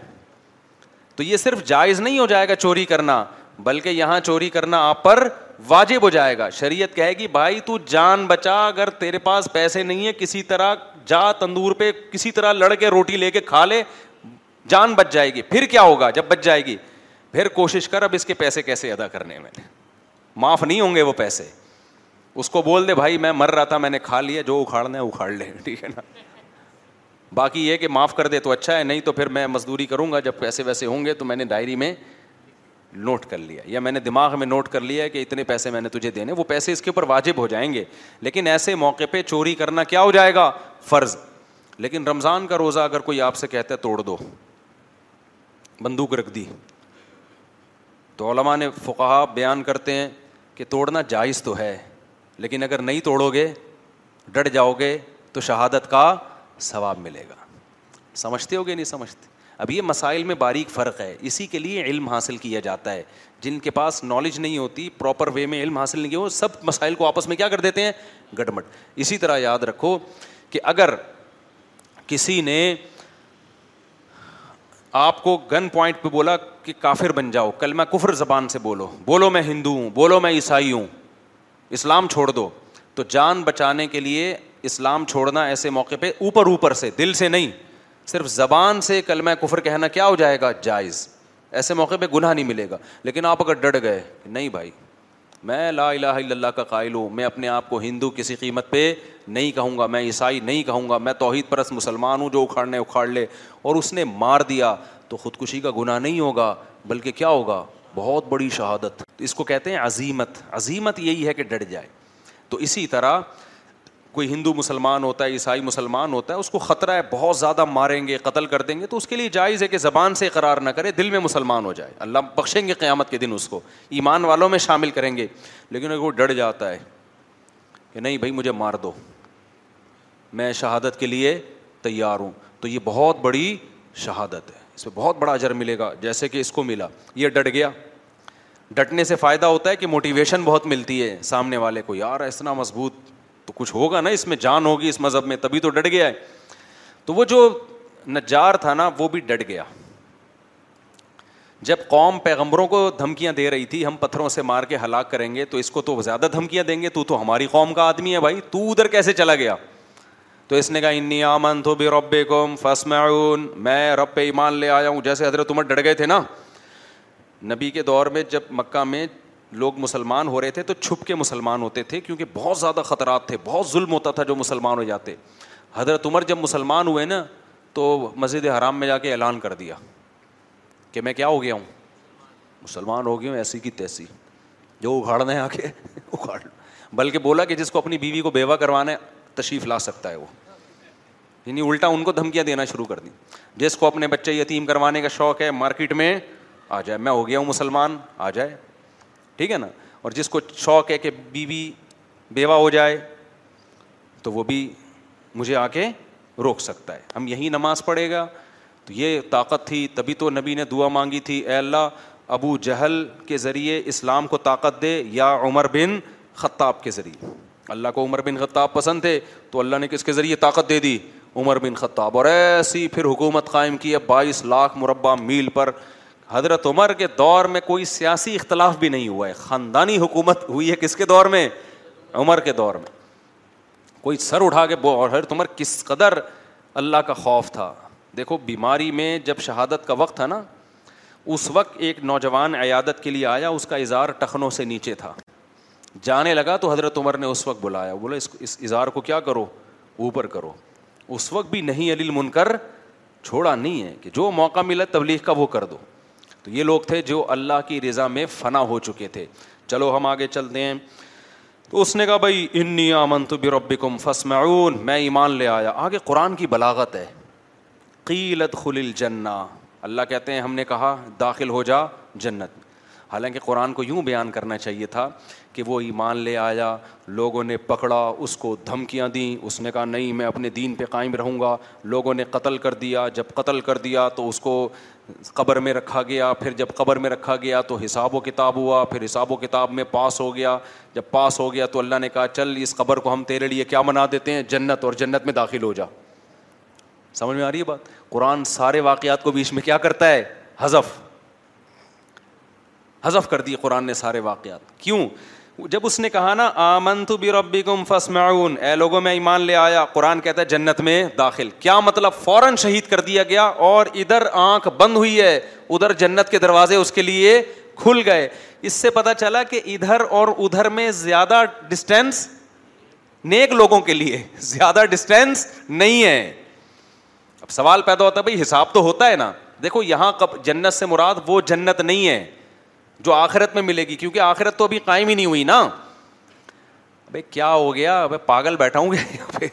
تو یہ صرف جائز نہیں ہو جائے گا چوری کرنا بلکہ یہاں چوری کرنا آپ پر واجب ہو جائے گا شریعت کہے گی بھائی تو جان بچا اگر تیرے پاس پیسے نہیں ہے کسی طرح جا تندور پہ کسی طرح لڑ کے روٹی لے کے کھا لے جان بچ جائے گی پھر کیا ہوگا جب بچ جائے گی پھر کوشش کر اب اس کے پیسے کیسے ادا کرنے میں معاف نہیں ہوں گے وہ پیسے اس کو بول دے بھائی میں مر رہا تھا میں نے کھا لیا جو اکھاڑنا ہے اکھاڑ لے ٹھیک ہے نا باقی یہ کہ معاف کر دے تو اچھا ہے نہیں تو پھر میں مزدوری کروں گا جب پیسے ویسے ہوں گے تو میں نے ڈائری میں نوٹ کر لیا یا میں نے دماغ میں نوٹ کر لیا کہ اتنے پیسے میں نے تجھے دینے وہ پیسے اس کے اوپر واجب ہو جائیں گے لیکن ایسے موقع پہ چوری کرنا کیا ہو جائے گا فرض لیکن رمضان کا روزہ اگر کوئی آپ سے کہتا ہے توڑ دو بندوق رکھ دی تو علماء نے فقہ بیان کرتے ہیں کہ توڑنا جائز تو ہے لیکن اگر نہیں توڑو گے ڈٹ جاؤ گے تو شہادت کا ثواب ملے گا سمجھتے ہو گے نہیں سمجھتے اب یہ مسائل میں باریک فرق ہے اسی کے لیے علم حاصل کیا جاتا ہے جن کے پاس نالج نہیں ہوتی پراپر وے میں علم حاصل نہیں ہو سب مسائل کو آپس میں کیا کر دیتے ہیں گٹمٹ اسی طرح یاد رکھو کہ اگر کسی نے آپ کو گن پوائنٹ پہ بولا کہ کافر بن جاؤ کل میں کفر زبان سے بولو بولو میں ہندو ہوں بولو میں عیسائی ہوں اسلام چھوڑ دو تو جان بچانے کے لیے اسلام چھوڑنا ایسے موقع پہ اوپر اوپر سے دل سے نہیں صرف زبان سے کلمہ کفر کہنا کیا ہو جائے گا جائز ایسے موقع پہ گناہ نہیں ملے گا لیکن آپ اگر ڈٹ گئے نہیں بھائی میں لا الہ الا اللہ کا قائل ہوں میں اپنے آپ کو ہندو کسی قیمت پہ نہیں کہوں گا میں عیسائی نہیں کہوں گا میں توحید پرست مسلمان ہوں جو اکھاڑنے اکھاڑ لے اور اس نے مار دیا تو خودکشی کا گناہ نہیں ہوگا بلکہ کیا ہوگا بہت بڑی شہادت اس کو کہتے ہیں عظیمت عظیمت یہی ہے کہ ڈٹ جائے تو اسی طرح کوئی ہندو مسلمان ہوتا ہے عیسائی مسلمان ہوتا ہے اس کو خطرہ ہے بہت زیادہ ماریں گے قتل کر دیں گے تو اس کے لیے جائز ہے کہ زبان سے قرار نہ کرے دل میں مسلمان ہو جائے اللہ بخشیں گے قیامت کے دن اس کو ایمان والوں میں شامل کریں گے لیکن اگر وہ ڈر جاتا ہے کہ نہیں بھائی مجھے مار دو میں شہادت کے لیے تیار ہوں تو یہ بہت بڑی شہادت ہے اس میں بہت بڑا اجر ملے گا جیسے کہ اس کو ملا یہ ڈٹ گیا ڈٹنے سے فائدہ ہوتا ہے کہ موٹیویشن بہت ملتی ہے سامنے والے کو یار اتنا مضبوط تو کچھ ہوگا نا اس میں جان ہوگی اس مذہب میں تبھی تو ڈٹ گیا ہے تو وہ جو نجار تھا نا وہ بھی ڈٹ گیا جب قوم پیغمبروں کو دھمکیاں دے رہی تھی ہم پتھروں سے مار کے ہلاک کریں گے تو اس کو تو زیادہ دھمکیاں دیں گے تو تو ہماری قوم کا آدمی ہے بھائی تو ادھر کیسے چلا گیا تو اس نے کہا انی آمن تو بے رب فس میں رب پہ ایمان لے آیا ہوں جیسے حضرت عمر ڈٹ گئے تھے نا نبی کے دور میں جب مکہ میں لوگ مسلمان ہو رہے تھے تو چھپ کے مسلمان ہوتے تھے کیونکہ بہت زیادہ خطرات تھے بہت ظلم ہوتا تھا جو مسلمان ہو جاتے حضرت عمر جب مسلمان ہوئے نا تو مسجد حرام میں جا کے اعلان کر دیا کہ میں کیا ہو گیا ہوں مسلمان ہو گیا ہوں ایسی کی تیسی جو اگاڑ ہے آ کے اگاڑ بلکہ بولا کہ جس کو اپنی بیوی کو بیوہ کروانا ہے تشریف لا سکتا ہے وہ یعنی الٹا ان کو دھمکیاں دینا شروع کر دیں جس کو اپنے بچے یتیم کروانے کا شوق ہے مارکیٹ میں آ جائے میں ہو گیا ہوں مسلمان آ جائے ٹھیک ہے نا اور جس کو شوق ہے کہ بیوی بیوہ ہو جائے تو وہ بھی مجھے آ کے روک سکتا ہے ہم یہی نماز پڑھے گا تو یہ طاقت تھی تبھی تو نبی نے دعا مانگی تھی اے اللہ ابو جہل کے ذریعے اسلام کو طاقت دے یا عمر بن خطاب کے ذریعے اللہ کو عمر بن خطاب پسند تھے تو اللہ نے کس کے ذریعے طاقت دے دی عمر بن خطاب اور ایسی پھر حکومت قائم کی ہے بائیس لاکھ مربع میل پر حضرت عمر کے دور میں کوئی سیاسی اختلاف بھی نہیں ہوا ہے خاندانی حکومت ہوئی ہے کس کے دور میں عمر کے دور میں کوئی سر اٹھا کے اور حضرت عمر کس قدر اللہ کا خوف تھا دیکھو بیماری میں جب شہادت کا وقت تھا نا اس وقت ایک نوجوان عیادت کے لیے آیا اس کا اظہار ٹخنوں سے نیچے تھا جانے لگا تو حضرت عمر نے اس وقت بلایا بولے اس اس اظہار کو کیا کرو اوپر کرو اس وقت بھی نہیں علی المنکر چھوڑا نہیں ہے کہ جو موقع ملا تبلیغ کا وہ کر دو تو یہ لوگ تھے جو اللہ کی رضا میں فنا ہو چکے تھے چلو ہم آگے چلتے ہیں تو اس نے کہا بھائی انی آمن تو بربکم عون میں ایمان لے آیا آگے قرآن کی بلاغت ہے قیلت خل الجنہ اللہ کہتے ہیں ہم نے کہا داخل ہو جا جنت حالانکہ قرآن کو یوں بیان کرنا چاہیے تھا کہ وہ ایمان لے آیا لوگوں نے پکڑا اس کو دھمکیاں دیں اس نے کہا نہیں میں اپنے دین پہ قائم رہوں گا لوگوں نے قتل کر دیا جب قتل کر دیا تو اس کو قبر میں رکھا گیا پھر جب قبر میں رکھا گیا تو حساب و کتاب ہوا پھر حساب و کتاب میں پاس ہو گیا جب پاس ہو گیا تو اللہ نے کہا چل اس قبر کو ہم تیرے لیے کیا منا دیتے ہیں جنت اور جنت میں داخل ہو جا سمجھ میں آ رہی ہے بات قرآن سارے واقعات کو بیچ میں کیا کرتا ہے حذف حذف کر دیے قرآن نے سارے واقعات کیوں جب اس نے کہا نا آمن تو ربی اے لوگوں میں ایمان لے آیا قرآن کہتا ہے جنت میں داخل کیا مطلب فوراً شہید کر دیا گیا اور ادھر آنکھ بند ہوئی ہے ادھر جنت کے دروازے اس اس کے لیے کھل گئے سے چلا کہ ادھر اور ادھر میں زیادہ ڈسٹینس نیک لوگوں کے لیے زیادہ ڈسٹینس نہیں ہے اب سوال پیدا ہوتا ہے بھائی حساب تو ہوتا ہے نا دیکھو یہاں جنت سے مراد وہ جنت نہیں ہے جو آخرت میں ملے گی کیونکہ آخرت تو ابھی قائم ہی نہیں ہوئی نا بھائی کیا ہو گیا میں پاگل بیٹھا ہوں گے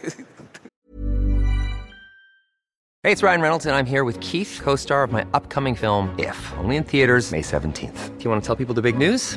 بیٹھاؤں گی اپ کمنگ فلم سب ہی news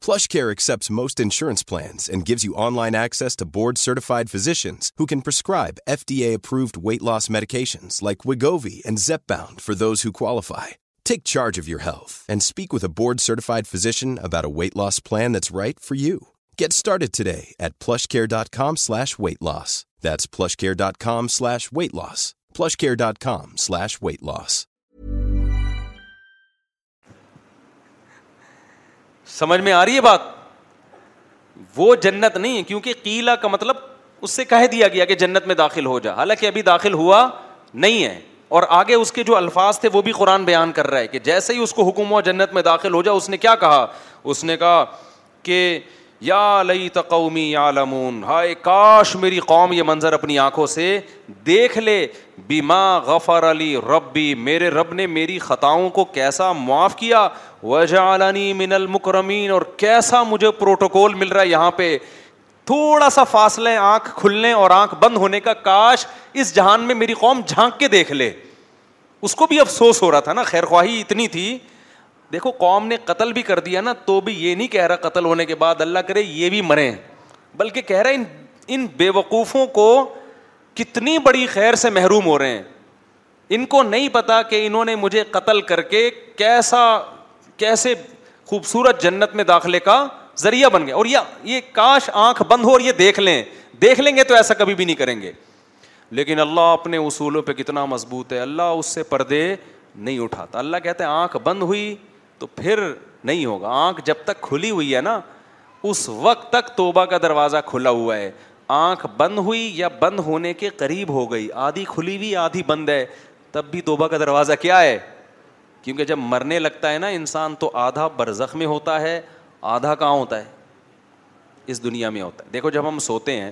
PlushCare accepts most insurance plans and gives you online access to board-certified physicians who can prescribe FDA-approved weight loss medications like Wegovy and Zepbound for those who qualify. Take charge of your health and speak with a board-certified physician about a weight loss plan that's right for you. Get started today at PlushCare.com/weight loss. That's PlushCare.com/weight loss. PlushCare.com/weight loss. سمجھ میں آ رہی ہے بات وہ جنت نہیں کیونکہ قیلا کا مطلب اس سے کہہ دیا گیا کہ جنت میں داخل ہو جا حالانکہ ابھی داخل ہوا نہیں ہے اور آگے اس کے جو الفاظ تھے وہ بھی قرآن بیان کر رہا ہے کہ جیسے ہی اس کو حکم ہوا جنت میں داخل ہو جا اس نے کیا کہا اس نے کہا کہ یا لئی تقومی یا لمون ہائے کاش میری قوم یہ منظر اپنی آنکھوں سے دیکھ لے بیما غفر علی ربی میرے رب نے میری خطاؤں کو کیسا معاف کیا وجا علانی من المکرمین اور کیسا مجھے پروٹوکول مل رہا ہے یہاں پہ تھوڑا سا فاصلے آنکھ کھلنے اور آنکھ بند ہونے کا کاش اس جہان میں میری قوم جھانک کے دیکھ لے اس کو بھی افسوس ہو رہا تھا نا خیر خواہی اتنی تھی دیکھو قوم نے قتل بھی کر دیا نا تو بھی یہ نہیں کہہ رہا قتل ہونے کے بعد اللہ کرے یہ بھی مرے بلکہ کہہ رہا ان ان بے وقوفوں کو کتنی بڑی خیر سے محروم ہو رہے ہیں ان کو نہیں پتا کہ انہوں نے مجھے قتل کر کے کیسا کیسے خوبصورت جنت میں داخلے کا ذریعہ بن گیا اور یہ, یہ کاش آنکھ بند ہو اور یہ دیکھ لیں دیکھ لیں گے تو ایسا کبھی بھی نہیں کریں گے لیکن اللہ اپنے اصولوں پہ کتنا مضبوط ہے اللہ اس سے پردے نہیں اٹھاتا اللہ کہتے ہیں آنکھ بند ہوئی تو پھر نہیں ہوگا آنکھ جب تک کھلی ہوئی ہے نا اس وقت تک توبہ کا دروازہ کھلا ہوا ہے آنکھ بند ہوئی یا بند ہونے کے قریب ہو گئی آدھی کھلی ہوئی آدھی بند ہے تب بھی توبہ کا دروازہ کیا ہے کیونکہ جب مرنے لگتا ہے نا انسان تو آدھا برزخ میں ہوتا ہے آدھا کہاں ہوتا ہے اس دنیا میں ہوتا ہے دیکھو جب ہم سوتے ہیں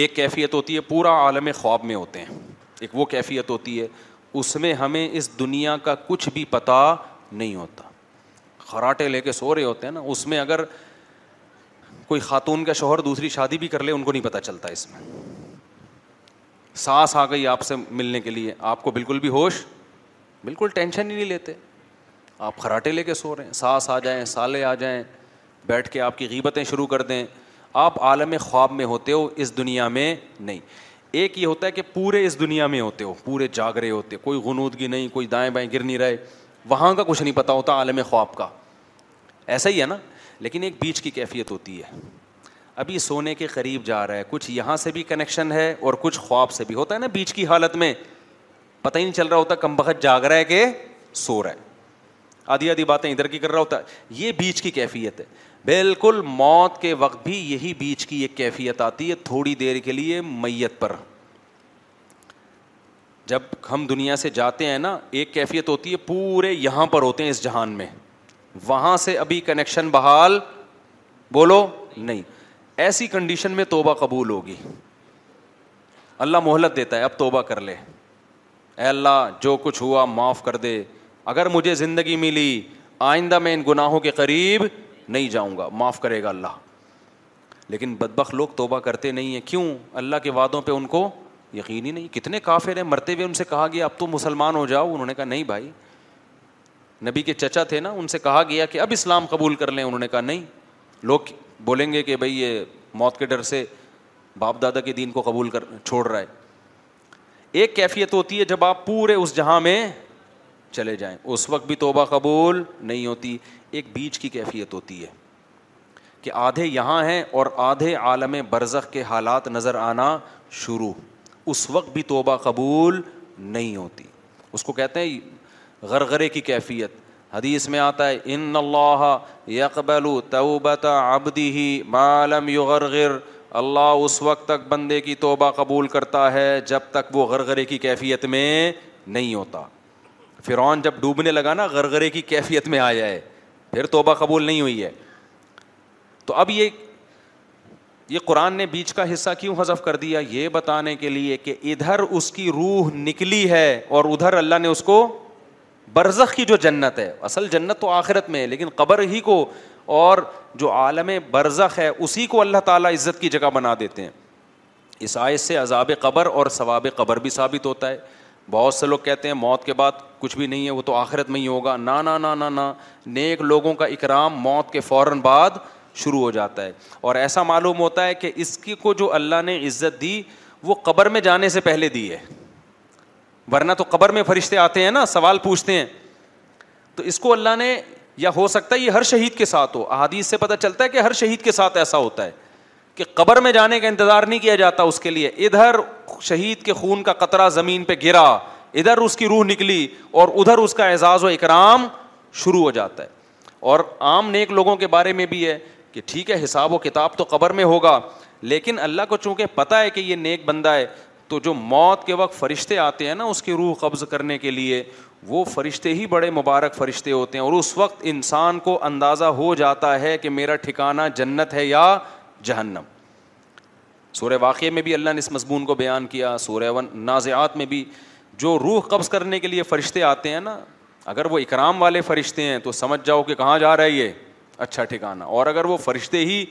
ایک کیفیت ہوتی ہے پورا عالم خواب میں ہوتے ہیں ایک وہ کیفیت ہوتی ہے اس میں ہمیں اس دنیا کا کچھ بھی پتہ نہیں ہوتا خراٹے لے کے سو رہے ہوتے ہیں نا اس میں اگر کوئی خاتون کا شوہر دوسری شادی بھی کر لے ان کو نہیں پتہ چلتا اس میں سانس آ گئی آپ سے ملنے کے لیے آپ کو بالکل بھی ہوش بالکل ٹینشن ہی نہیں لیتے آپ خراٹے لے کے سو رہے ہیں سانس آ جائیں سالے آ جائیں بیٹھ کے آپ کی غیبتیں شروع کر دیں آپ عالم خواب میں ہوتے ہو اس دنیا میں نہیں ایک یہ ہوتا ہے کہ پورے اس دنیا میں ہوتے ہو پورے جاگرے ہوتے ہو کوئی غنودگی نہیں کوئی دائیں بائیں گر نہیں رہے وہاں کا کچھ نہیں پتا ہوتا عالم خواب کا ایسا ہی ہے نا لیکن ایک بیچ کی کیفیت ہوتی ہے ابھی سونے کے قریب جا رہا ہے کچھ یہاں سے بھی کنیکشن ہے اور کچھ خواب سے بھی ہوتا ہے نا بیچ کی حالت میں پتہ ہی نہیں چل رہا ہوتا کم بخت جاگ رہا ہے کہ سو رہا ہے آدھی آدھی باتیں ادھر کی کر رہا ہوتا ہے یہ بیچ کی کیفیت ہے بالکل موت کے وقت بھی یہی بیچ کی ایک کیفیت آتی ہے تھوڑی دیر کے لیے میت پر جب ہم دنیا سے جاتے ہیں نا ایک کیفیت ہوتی ہے پورے یہاں پر ہوتے ہیں اس جہان میں وہاں سے ابھی کنیکشن بحال بولو نہیں ایسی کنڈیشن میں توبہ قبول ہوگی اللہ مہلت دیتا ہے اب توبہ کر لے اے اللہ جو کچھ ہوا معاف کر دے اگر مجھے زندگی ملی آئندہ میں ان گناہوں کے قریب نہیں جاؤں گا معاف کرے گا اللہ لیکن بدبخ لوگ توبہ کرتے نہیں ہیں کیوں اللہ کے وعدوں پہ ان کو یقین ہی نہیں کتنے کافر ہیں مرتے ہوئے ان سے کہا گیا اب تو مسلمان ہو جاؤ انہوں نے کہا نہیں بھائی نبی کے چچا تھے نا ان سے کہا گیا کہ اب اسلام قبول کر لیں انہوں نے کہا نہیں لوگ بولیں گے کہ بھائی یہ موت کے ڈر سے باپ دادا کے دین کو قبول کر چھوڑ رہا ہے ایک کیفیت ہوتی ہے جب آپ پورے اس جہاں میں چلے جائیں اس وقت بھی توبہ قبول نہیں ہوتی ایک بیچ کی کیفیت ہوتی ہے کہ آدھے یہاں ہیں اور آدھے عالم برزخ کے حالات نظر آنا شروع اس وقت بھی توبہ قبول نہیں ہوتی اس کو کہتے ہیں غرغرے کی کیفیت حدیث میں آتا ہے ان اللہ یکبل تو ابدی معلوم یو غرغر اللہ اس وقت تک بندے کی توبہ قبول کرتا ہے جب تک وہ غرغرے کی کیفیت میں نہیں ہوتا فرعون جب ڈوبنے لگا نا غرغرے کی کیفیت میں آیا ہے پھر توبہ قبول نہیں ہوئی ہے تو اب یہ یہ قرآن نے بیچ کا حصہ کیوں حذف کر دیا یہ بتانے کے لیے کہ ادھر اس کی روح نکلی ہے اور ادھر اللہ نے اس کو برزخ کی جو جنت ہے اصل جنت تو آخرت میں ہے لیکن قبر ہی کو اور جو عالم برزخ ہے اسی کو اللہ تعالیٰ عزت کی جگہ بنا دیتے ہیں اس آیت سے عذاب قبر اور ثواب قبر بھی ثابت ہوتا ہے بہت سے لوگ کہتے ہیں موت کے بعد کچھ بھی نہیں ہے وہ تو آخرت میں ہی ہوگا نان نہ نہ نیک لوگوں کا اکرام موت کے فوراً بعد شروع ہو جاتا ہے اور ایسا معلوم ہوتا ہے کہ اس کی کو جو اللہ نے عزت دی وہ قبر میں جانے سے پہلے دی ہے ورنہ تو قبر میں فرشتے آتے ہیں نا سوال پوچھتے ہیں تو اس کو اللہ نے یا ہو سکتا ہے یہ ہر شہید کے ساتھ ہو احادیث سے پتہ چلتا ہے کہ ہر شہید کے ساتھ ایسا ہوتا ہے کہ قبر میں جانے کا انتظار نہیں کیا جاتا اس کے لیے ادھر شہید کے خون کا قطرہ زمین پہ گرا ادھر اس کی روح نکلی اور ادھر اس کا اعزاز و اکرام شروع ہو جاتا ہے اور عام نیک لوگوں کے بارے میں بھی ہے کہ ٹھیک ہے حساب و کتاب تو قبر میں ہوگا لیکن اللہ کو چونکہ پتہ ہے کہ یہ نیک بندہ ہے تو جو موت کے وقت فرشتے آتے ہیں نا اس کی روح قبض کرنے کے لیے وہ فرشتے ہی بڑے مبارک فرشتے ہوتے ہیں اور اس وقت انسان کو اندازہ ہو جاتا ہے کہ میرا ٹھکانہ جنت ہے یا جہنم سورہ واقعہ میں بھی اللہ نے اس مضمون کو بیان کیا سورہ ون نازعات میں بھی جو روح قبض کرنے کے لیے فرشتے آتے ہیں نا اگر وہ اکرام والے فرشتے ہیں تو سمجھ جاؤ کہ کہاں جا رہا ہے یہ اچھا ٹھکانا اور اگر وہ فرشتے ہی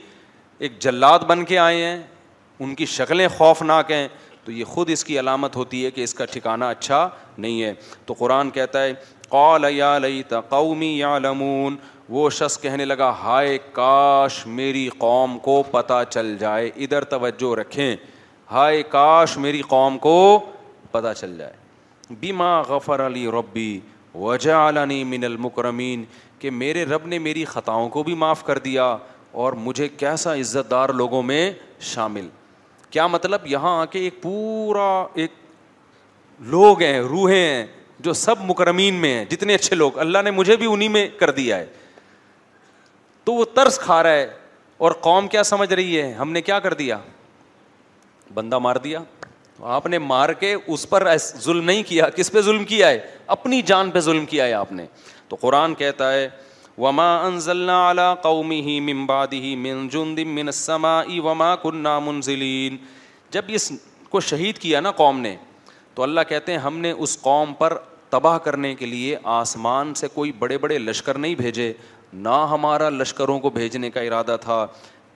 ایک جلات بن کے آئے ہیں ان کی شکلیں خوفناک ہیں تو یہ خود اس کی علامت ہوتی ہے کہ اس کا ٹھکانا اچھا نہیں ہے تو قرآن کہتا ہے قال یا لئی تقومی یا لمون وہ شخص کہنے لگا ہائے کاش میری قوم کو پتہ چل جائے ادھر توجہ رکھیں ہائے کاش میری قوم کو پتہ چل جائے بیما غفر علی ربی وجہ علانی من المکرمین کہ میرے رب نے میری خطاؤں کو بھی معاف کر دیا اور مجھے کیسا عزت دار لوگوں میں شامل کیا مطلب یہاں آ کے ایک پورا ایک لوگ ہیں روحیں ہیں جو سب مکرمین میں ہیں جتنے اچھے لوگ اللہ نے مجھے بھی انہیں میں کر دیا ہے تو وہ ترس کھا رہا ہے اور قوم کیا سمجھ رہی ہے ہم نے کیا کر دیا بندہ مار دیا آپ نے مار کے اس پر ظلم نہیں کیا کس پہ ظلم کیا ہے اپنی جان پہ ظلم کیا ہے آپ نے تو قرآن کہتا ہے وما انزلنا علیٰ قومی ہی بعده ہی جند دم السماء وما منزلین جب اس کو شہید کیا نا قوم نے تو اللہ کہتے ہیں ہم نے اس قوم پر تباہ کرنے کے لیے آسمان سے کوئی بڑے بڑے لشکر نہیں بھیجے نہ ہمارا لشکروں کو بھیجنے کا ارادہ تھا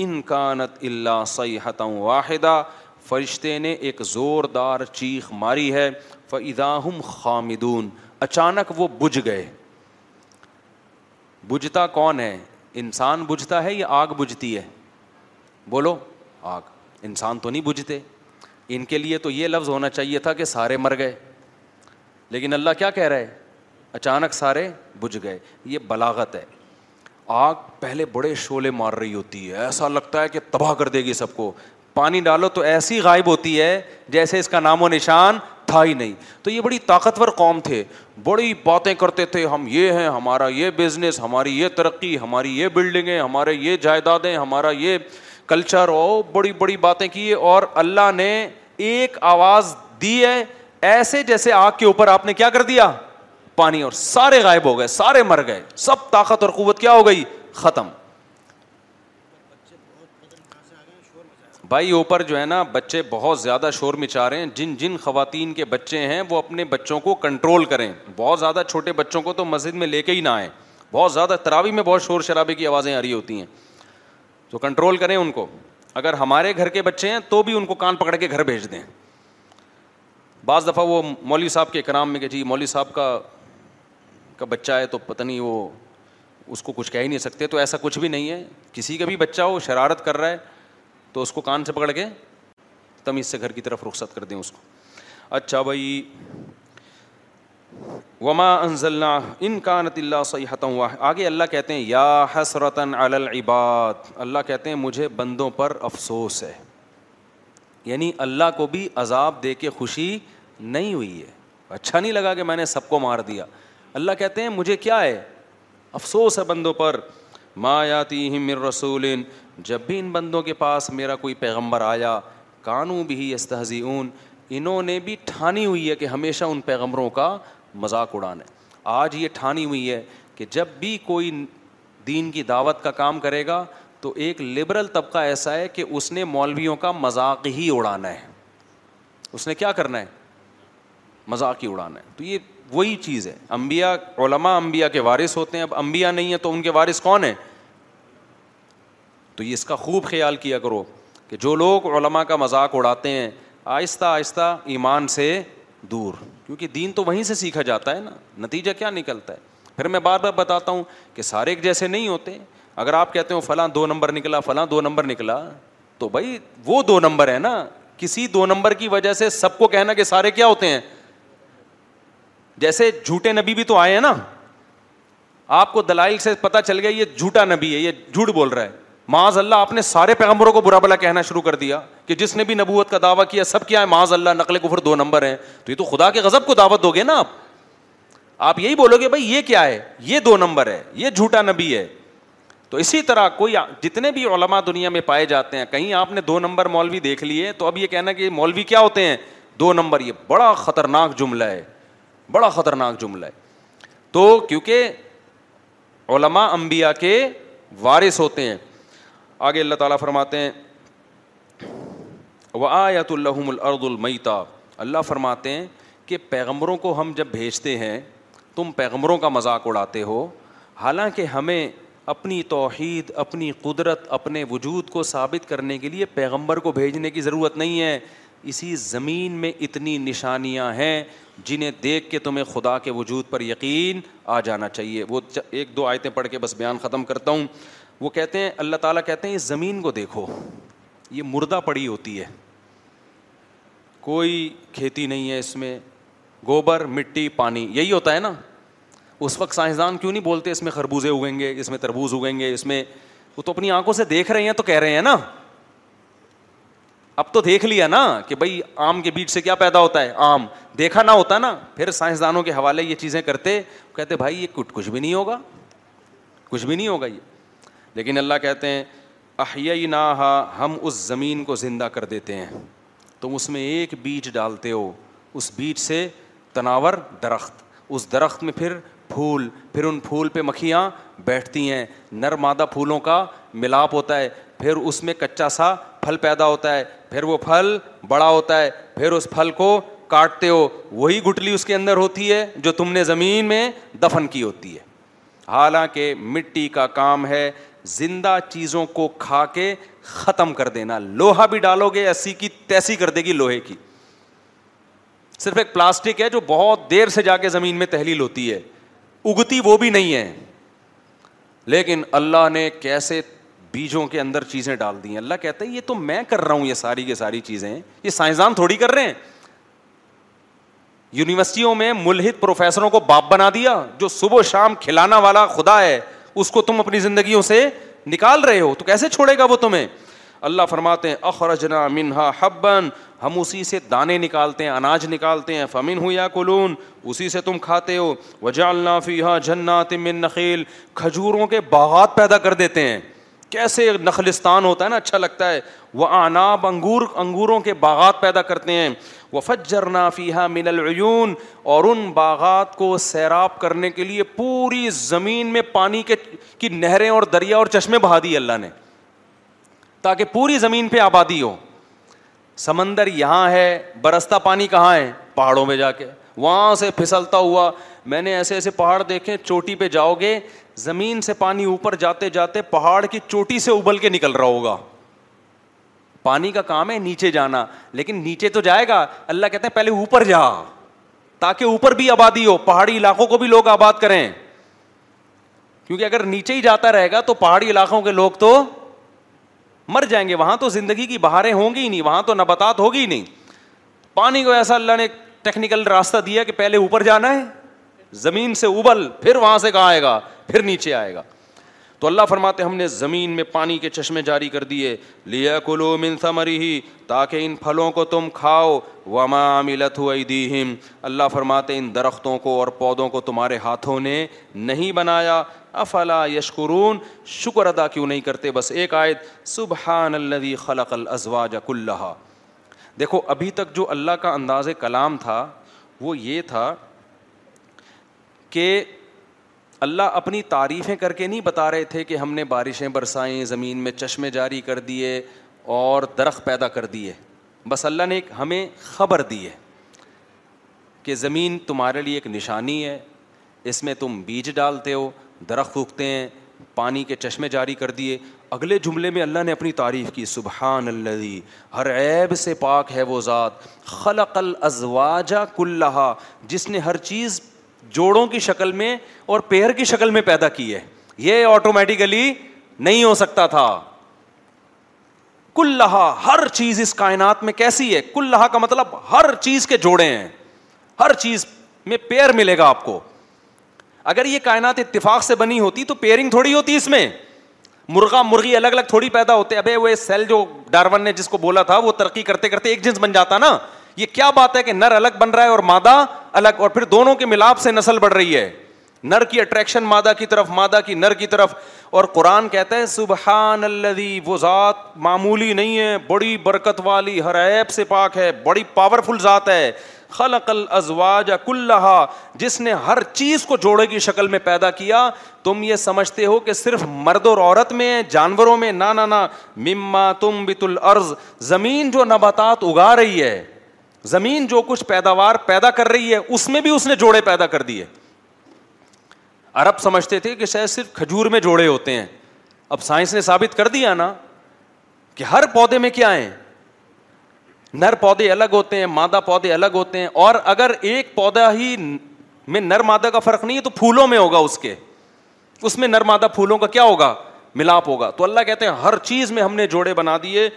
انکانت اللہ سحت واحدہ فرشتے نے ایک زوردار چیخ ماری ہے فعدا ہم خامدون اچانک وہ بجھ گئے بجھتا کون ہے انسان بجھتا ہے یا آگ بجھتی ہے بولو آگ انسان تو نہیں بجھتے ان کے لیے تو یہ لفظ ہونا چاہیے تھا کہ سارے مر گئے لیکن اللہ کیا کہہ رہا ہے اچانک سارے بجھ گئے یہ بلاغت ہے آگ پہلے بڑے شولے مار رہی ہوتی ہے ایسا لگتا ہے کہ تباہ کر دے گی سب کو پانی ڈالو تو ایسی غائب ہوتی ہے جیسے اس کا نام و نشان تھا ہی نہیں تو یہ بڑی طاقتور قوم تھے بڑی باتیں کرتے تھے ہم یہ ہیں ہمارا یہ بزنس ہماری یہ ترقی ہماری یہ بلڈنگیں ہمارے یہ جائیدادیں ہمارا یہ کلچر ہو بڑی بڑی باتیں کی اور اللہ نے ایک آواز دی ہے ایسے جیسے آگ کے اوپر آپ نے کیا کر دیا پانی اور سارے غائب ہو گئے سارے مر گئے سب طاقت اور قوت کیا ہو گئی ختم بھائی اوپر جو ہے نا بچے بہت زیادہ شور مچا رہے ہیں جن جن خواتین کے بچے ہیں وہ اپنے بچوں کو کنٹرول کریں بہت زیادہ چھوٹے بچوں کو تو مسجد میں لے کے ہی نہ آئیں بہت زیادہ تراوی میں بہت شور شرابے کی آوازیں آ رہی ہوتی ہیں تو کنٹرول کریں ان کو اگر ہمارے گھر کے بچے ہیں تو بھی ان کو کان پکڑ کے گھر بھیج دیں بعض دفعہ وہ مولوی صاحب کے کرام میں کہ جی مولوی صاحب کا کا بچہ ہے تو پتہ نہیں وہ اس کو کچھ کہہ ہی نہیں سکتے تو ایسا کچھ بھی نہیں ہے کسی کا بھی بچہ ہو شرارت کر رہا ہے تو اس کو کان سے پکڑ کے تمیز سے گھر کی طرف رخصت کر دیں اس کو اچھا بھائی وما انزل ان کانت اللہ ہوا آگے اللہ کہتے ہیں یا حسرت اللہ کہتے ہیں مجھے بندوں پر افسوس ہے یعنی اللہ کو بھی عذاب دے کے خوشی نہیں ہوئی ہے اچھا نہیں لگا کہ میں نے سب کو مار دیا اللہ کہتے ہیں مجھے کیا ہے افسوس ہے بندوں پر ما یاتی من رسول جب بھی ان بندوں کے پاس میرا کوئی پیغمبر آیا کانوں بھی اس تہذی انہوں نے بھی ٹھانی ہوئی ہے کہ ہمیشہ ان پیغمبروں کا مذاق اڑانا ہے آج یہ ٹھانی ہوئی ہے کہ جب بھی کوئی دین کی دعوت کا کام کرے گا تو ایک لبرل طبقہ ایسا ہے کہ اس نے مولویوں کا مذاق ہی اڑانا ہے اس نے کیا کرنا ہے مذاق ہی اڑانا ہے تو یہ وہی چیز ہے انبیاء علماء امبیا کے وارث ہوتے ہیں اب امبیا نہیں ہیں تو ان کے وارث کون ہیں تو یہ اس کا خوب خیال کیا کرو کہ جو لوگ علماء کا مذاق اڑاتے ہیں آہستہ آہستہ ایمان سے دور کیونکہ دین تو وہیں سے سیکھا جاتا ہے نا نتیجہ کیا نکلتا ہے پھر میں بار بار بتاتا ہوں کہ سارے ایک جیسے نہیں ہوتے اگر آپ کہتے ہو فلاں دو نمبر نکلا فلاں دو نمبر نکلا تو بھائی وہ دو نمبر ہے نا کسی دو نمبر کی وجہ سے سب کو کہنا کہ سارے کیا ہوتے ہیں جیسے جھوٹے نبی بھی تو آئے ہیں نا آپ کو دلائل سے پتہ چل گیا یہ جھوٹا نبی ہے یہ جھوٹ بول رہا ہے معاذ اللہ آپ نے سارے پیغمبروں کو برا بلا کہنا شروع کر دیا کہ جس نے بھی نبوت کا دعویٰ کیا سب کیا ہے معاذ اللہ نقل کفر دو نمبر ہیں تو یہ تو خدا کے غضب کو دعوت دو گے نا آپ آپ یہی بولو گے بھائی یہ کیا ہے یہ دو نمبر ہے یہ جھوٹا نبی ہے تو اسی طرح کوئی جتنے بھی علماء دنیا میں پائے جاتے ہیں کہیں آپ نے دو نمبر مولوی دیکھ لیے تو اب یہ کہنا کہ مولوی کیا ہوتے ہیں دو نمبر یہ بڑا خطرناک جملہ ہے بڑا خطرناک جملہ ہے تو کیونکہ علماء انبیاء کے وارث ہوتے ہیں آگے اللہ تعالیٰ فرماتے ہیں آیت الحم الرد المیتا اللہ فرماتے ہیں کہ پیغمبروں کو ہم جب بھیجتے ہیں تم پیغمبروں کا مذاق اڑاتے ہو حالانکہ ہمیں اپنی توحید اپنی قدرت اپنے وجود کو ثابت کرنے کے لیے پیغمبر کو بھیجنے کی ضرورت نہیں ہے اسی زمین میں اتنی نشانیاں ہیں جنہیں دیکھ کے تمہیں خدا کے وجود پر یقین آ جانا چاہیے وہ ایک دو آیتیں پڑھ کے بس بیان ختم کرتا ہوں وہ کہتے ہیں اللہ تعالیٰ کہتے ہیں اس زمین کو دیکھو یہ مردہ پڑی ہوتی ہے کوئی کھیتی نہیں ہے اس میں گوبر مٹی پانی یہی ہوتا ہے نا اس وقت سائنسدان کیوں نہیں بولتے اس میں خربوزے اگیں گے اس میں تربوز اگیں گے اس میں وہ تو اپنی آنکھوں سے دیکھ رہے ہیں تو کہہ رہے ہیں نا اب تو دیکھ لیا نا کہ بھائی آم کے بیچ سے کیا پیدا ہوتا ہے آم دیکھا نہ ہوتا نا پھر سائنسدانوں کے حوالے یہ چیزیں کرتے کہتے بھائی یہ کچھ بھی نہیں ہوگا کچھ بھی نہیں ہوگا یہ لیکن اللہ کہتے ہیں احیئی نہ ہم اس زمین کو زندہ کر دیتے ہیں تم اس میں ایک بیج ڈالتے ہو اس بیج سے تناور درخت اس درخت میں پھر پھول پھر ان پھول پہ مکھیاں بیٹھتی ہیں نرمادہ پھولوں کا ملاپ ہوتا ہے پھر اس میں کچا سا پھل پیدا ہوتا ہے پھر وہ پھل بڑا ہوتا ہے پھر اس پھل کو کاٹتے ہو وہی گٹلی اس کے اندر ہوتی ہے جو تم نے زمین میں دفن کی ہوتی ہے حالانکہ مٹی کا کام ہے زندہ چیزوں کو کھا کے ختم کر دینا لوہا بھی ڈالو گے ایسی کی تیسی کر دے گی لوہے کی صرف ایک پلاسٹک ہے جو بہت دیر سے جا کے زمین میں تحلیل ہوتی ہے اگتی وہ بھی نہیں ہے لیکن اللہ نے کیسے بیجوں کے اندر چیزیں ڈال دی ہیں اللہ کہتا ہے یہ تو میں کر رہا ہوں یہ ساری کی ساری چیزیں یہ سائنسدان تھوڑی کر رہے ہیں یونیورسٹیوں میں ملحد پروفیسروں کو باپ بنا دیا جو صبح شام کھلانا والا خدا ہے اس کو تم اپنی زندگیوں سے نکال رہے ہو تو کیسے چھوڑے گا وہ تمہیں اللہ فرماتے ہیں اخرجنا منہا حبن ہم اسی سے دانے نکالتے ہیں اناج نکالتے ہیں فمن ہو یا کلون اسی سے تم کھاتے ہو وجالنا فیحا جنات من نخیل کھجوروں کے باغات پیدا کر دیتے ہیں کیسے نخلستان ہوتا ہے نا اچھا لگتا ہے وہ آناب انگور انگوروں کے باغات پیدا کرتے ہیں وہ فجر نافیہ من العیون اور ان باغات کو سیراب کرنے کے لیے پوری زمین میں پانی کے کی نہریں اور دریا اور چشمے بہا دی اللہ نے تاکہ پوری زمین پہ آبادی ہو سمندر یہاں ہے برستا پانی کہاں ہے پہاڑوں میں جا کے وہاں سے پھسلتا ہوا میں نے ایسے ایسے پہاڑ دیکھے چوٹی پہ جاؤ گے زمین سے پانی اوپر جاتے جاتے پہاڑ کی چوٹی سے ابل کے نکل رہا ہوگا پانی کا کام ہے نیچے جانا لیکن نیچے تو جائے گا اللہ کہتے ہیں پہلے اوپر جا تاکہ اوپر بھی آبادی ہو پہاڑی علاقوں کو بھی لوگ آباد کریں کیونکہ اگر نیچے ہی جاتا رہے گا تو پہاڑی علاقوں کے لوگ تو مر جائیں گے وہاں تو زندگی کی بہاریں ہوں گی نہیں وہاں تو نباتات ہوگی نہیں پانی کو ایسا اللہ نے ٹیکنیکل راستہ دیا کہ پہلے اوپر جانا ہے زمین سے ابل پھر وہاں سے کہاں آئے گا پھر نیچے آئے گا تو اللہ فرماتے ہم نے زمین میں پانی کے چشمے جاری کر دیے لیا کلو منسمری تاکہ ان پھلوں کو تم کھاؤ وما ملت اللہ فرماتے ان درختوں کو اور پودوں کو تمہارے ہاتھوں نے نہیں بنایا افلا یشکرون شکر ادا کیوں نہیں کرتے بس ایک آیت سبحان خلق الزوا جہ دیکھو ابھی تک جو اللہ کا انداز کلام تھا وہ یہ تھا کہ اللہ اپنی تعریفیں کر کے نہیں بتا رہے تھے کہ ہم نے بارشیں برسائیں زمین میں چشمے جاری کر دیے اور درخت پیدا کر دیے بس اللہ نے ہمیں خبر دی ہے کہ زمین تمہارے لیے ایک نشانی ہے اس میں تم بیج ڈالتے ہو درخت اگتے ہیں پانی کے چشمے جاری کر دیے اگلے جملے میں اللہ نے اپنی تعریف کی سبحان اللہ عیب سے پاک ہے وہ ذات خلق قل از جس نے ہر چیز جوڑوں کی شکل میں اور پیر کی شکل میں پیدا کی ہے یہ آٹومیٹیکلی نہیں ہو سکتا تھا کل لہا ہر چیز اس کائنات میں کیسی ہے کل لہا کا مطلب ہر چیز کے جوڑے ہیں ہر چیز میں پیر ملے گا آپ کو اگر یہ کائنات اتفاق سے بنی ہوتی تو پیئرنگ تھوڑی ہوتی اس میں مرغا مرغی الگ الگ تھوڑی پیدا ہوتے ابے وہ سیل جو ڈارون نے جس کو بولا تھا وہ ترقی کرتے کرتے ایک جنس بن جاتا نا یہ کیا بات ہے کہ نر الگ بن رہا ہے اور مادہ الگ اور پھر دونوں کے ملاپ سے نسل بڑھ رہی ہے نر کی اٹریکشن مادہ کی طرف مادہ کی نر کی طرف اور قرآن کہتا ہے سبحان وہ ذات معمولی نہیں ہے بڑی برکت والی ہر عیب سے پاک ہے بڑی پاورفل ذات ہے خلق ازوا کلہا جس نے ہر چیز کو جوڑے کی شکل میں پیدا کیا تم یہ سمجھتے ہو کہ صرف مرد اور عورت میں جانوروں میں نہ نہ مما تم بت العرض زمین جو نباتات اگا رہی ہے زمین جو کچھ پیداوار پیدا کر رہی ہے اس میں بھی اس نے جوڑے پیدا کر دیے عرب سمجھتے تھے کہ شاید صرف کھجور میں جوڑے ہوتے ہیں اب سائنس نے ثابت کر دیا نا کہ ہر پودے میں کیا ہے نر پودے الگ ہوتے ہیں مادہ پودے الگ ہوتے ہیں اور اگر ایک پودا ہی میں نر مادہ کا فرق نہیں ہے تو پھولوں میں ہوگا اس کے اس میں نر مادہ پھولوں کا کیا ہوگا ملاپ ہوگا تو اللہ کہتے ہیں ہر چیز میں ہم نے جوڑے بنا دیے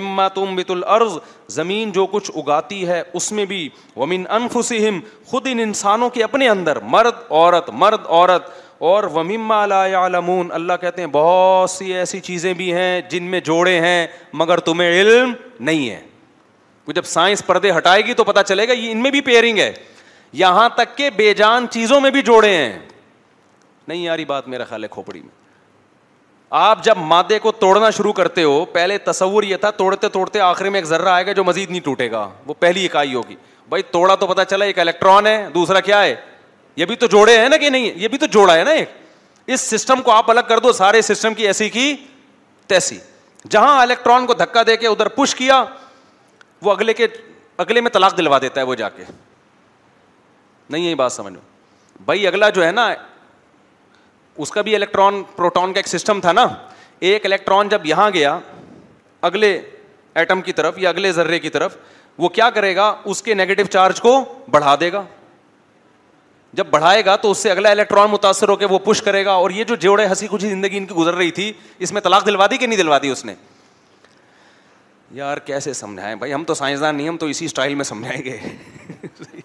مما تم بت العرض زمین جو کچھ اگاتی ہے اس میں بھی ومن انفسم خود ان انسانوں کے اپنے اندر مرد عورت مرد عورت اور ومما علمون اللہ کہتے ہیں بہت سی ایسی چیزیں بھی ہیں جن میں جوڑے ہیں مگر تمہیں علم نہیں ہے وہ جب سائنس پردے ہٹائے گی تو پتہ چلے گا یہ ان میں بھی پیئرنگ ہے یہاں تک کہ بے جان چیزوں میں بھی جوڑے ہیں نہیں یاری بات میرا خیال ہے کھوپڑی میں آپ جب مادے کو توڑنا شروع کرتے ہو پہلے تصور یہ تھا توڑتے توڑتے آخر میں ایک ذرہ آئے گا جو مزید نہیں ٹوٹے گا وہ پہلی اکائی ہوگی بھائی توڑا تو پتا چلا ایک الیکٹران ہے دوسرا کیا ہے یہ بھی تو جوڑے ہیں نا کہ نہیں یہ بھی تو جوڑا ہے نا ایک اس سسٹم کو آپ الگ کر دو سارے سسٹم کی ایسی کی تیسی جہاں الیکٹران کو دھکا دے کے ادھر پش کیا وہ اگلے کے اگلے میں طلاق دلوا دیتا ہے وہ جا کے نہیں یہی بات سمجھو بھائی اگلا جو ہے نا اس کا بھی الیکٹران پروٹون کا ایک سسٹم تھا نا ایک الیکٹران جب یہاں گیا اگلے ایٹم کی طرف یا اگلے ذرے کی طرف وہ کیا کرے گا اس کے نیگیٹو چارج کو بڑھا دے گا جب بڑھائے گا تو اس سے اگلا الیکٹران متاثر ہو کے وہ پش کرے گا اور یہ جو جوڑے ہنسی خوشی زندگی ان کی گزر رہی تھی اس میں طلاق دلوا دی کہ نہیں دلوا دی اس نے یار کیسے سمجھائیں بھائی ہم تو سائنسدان نہیں ہم تو اسی اسٹائل میں سمجھائیں گے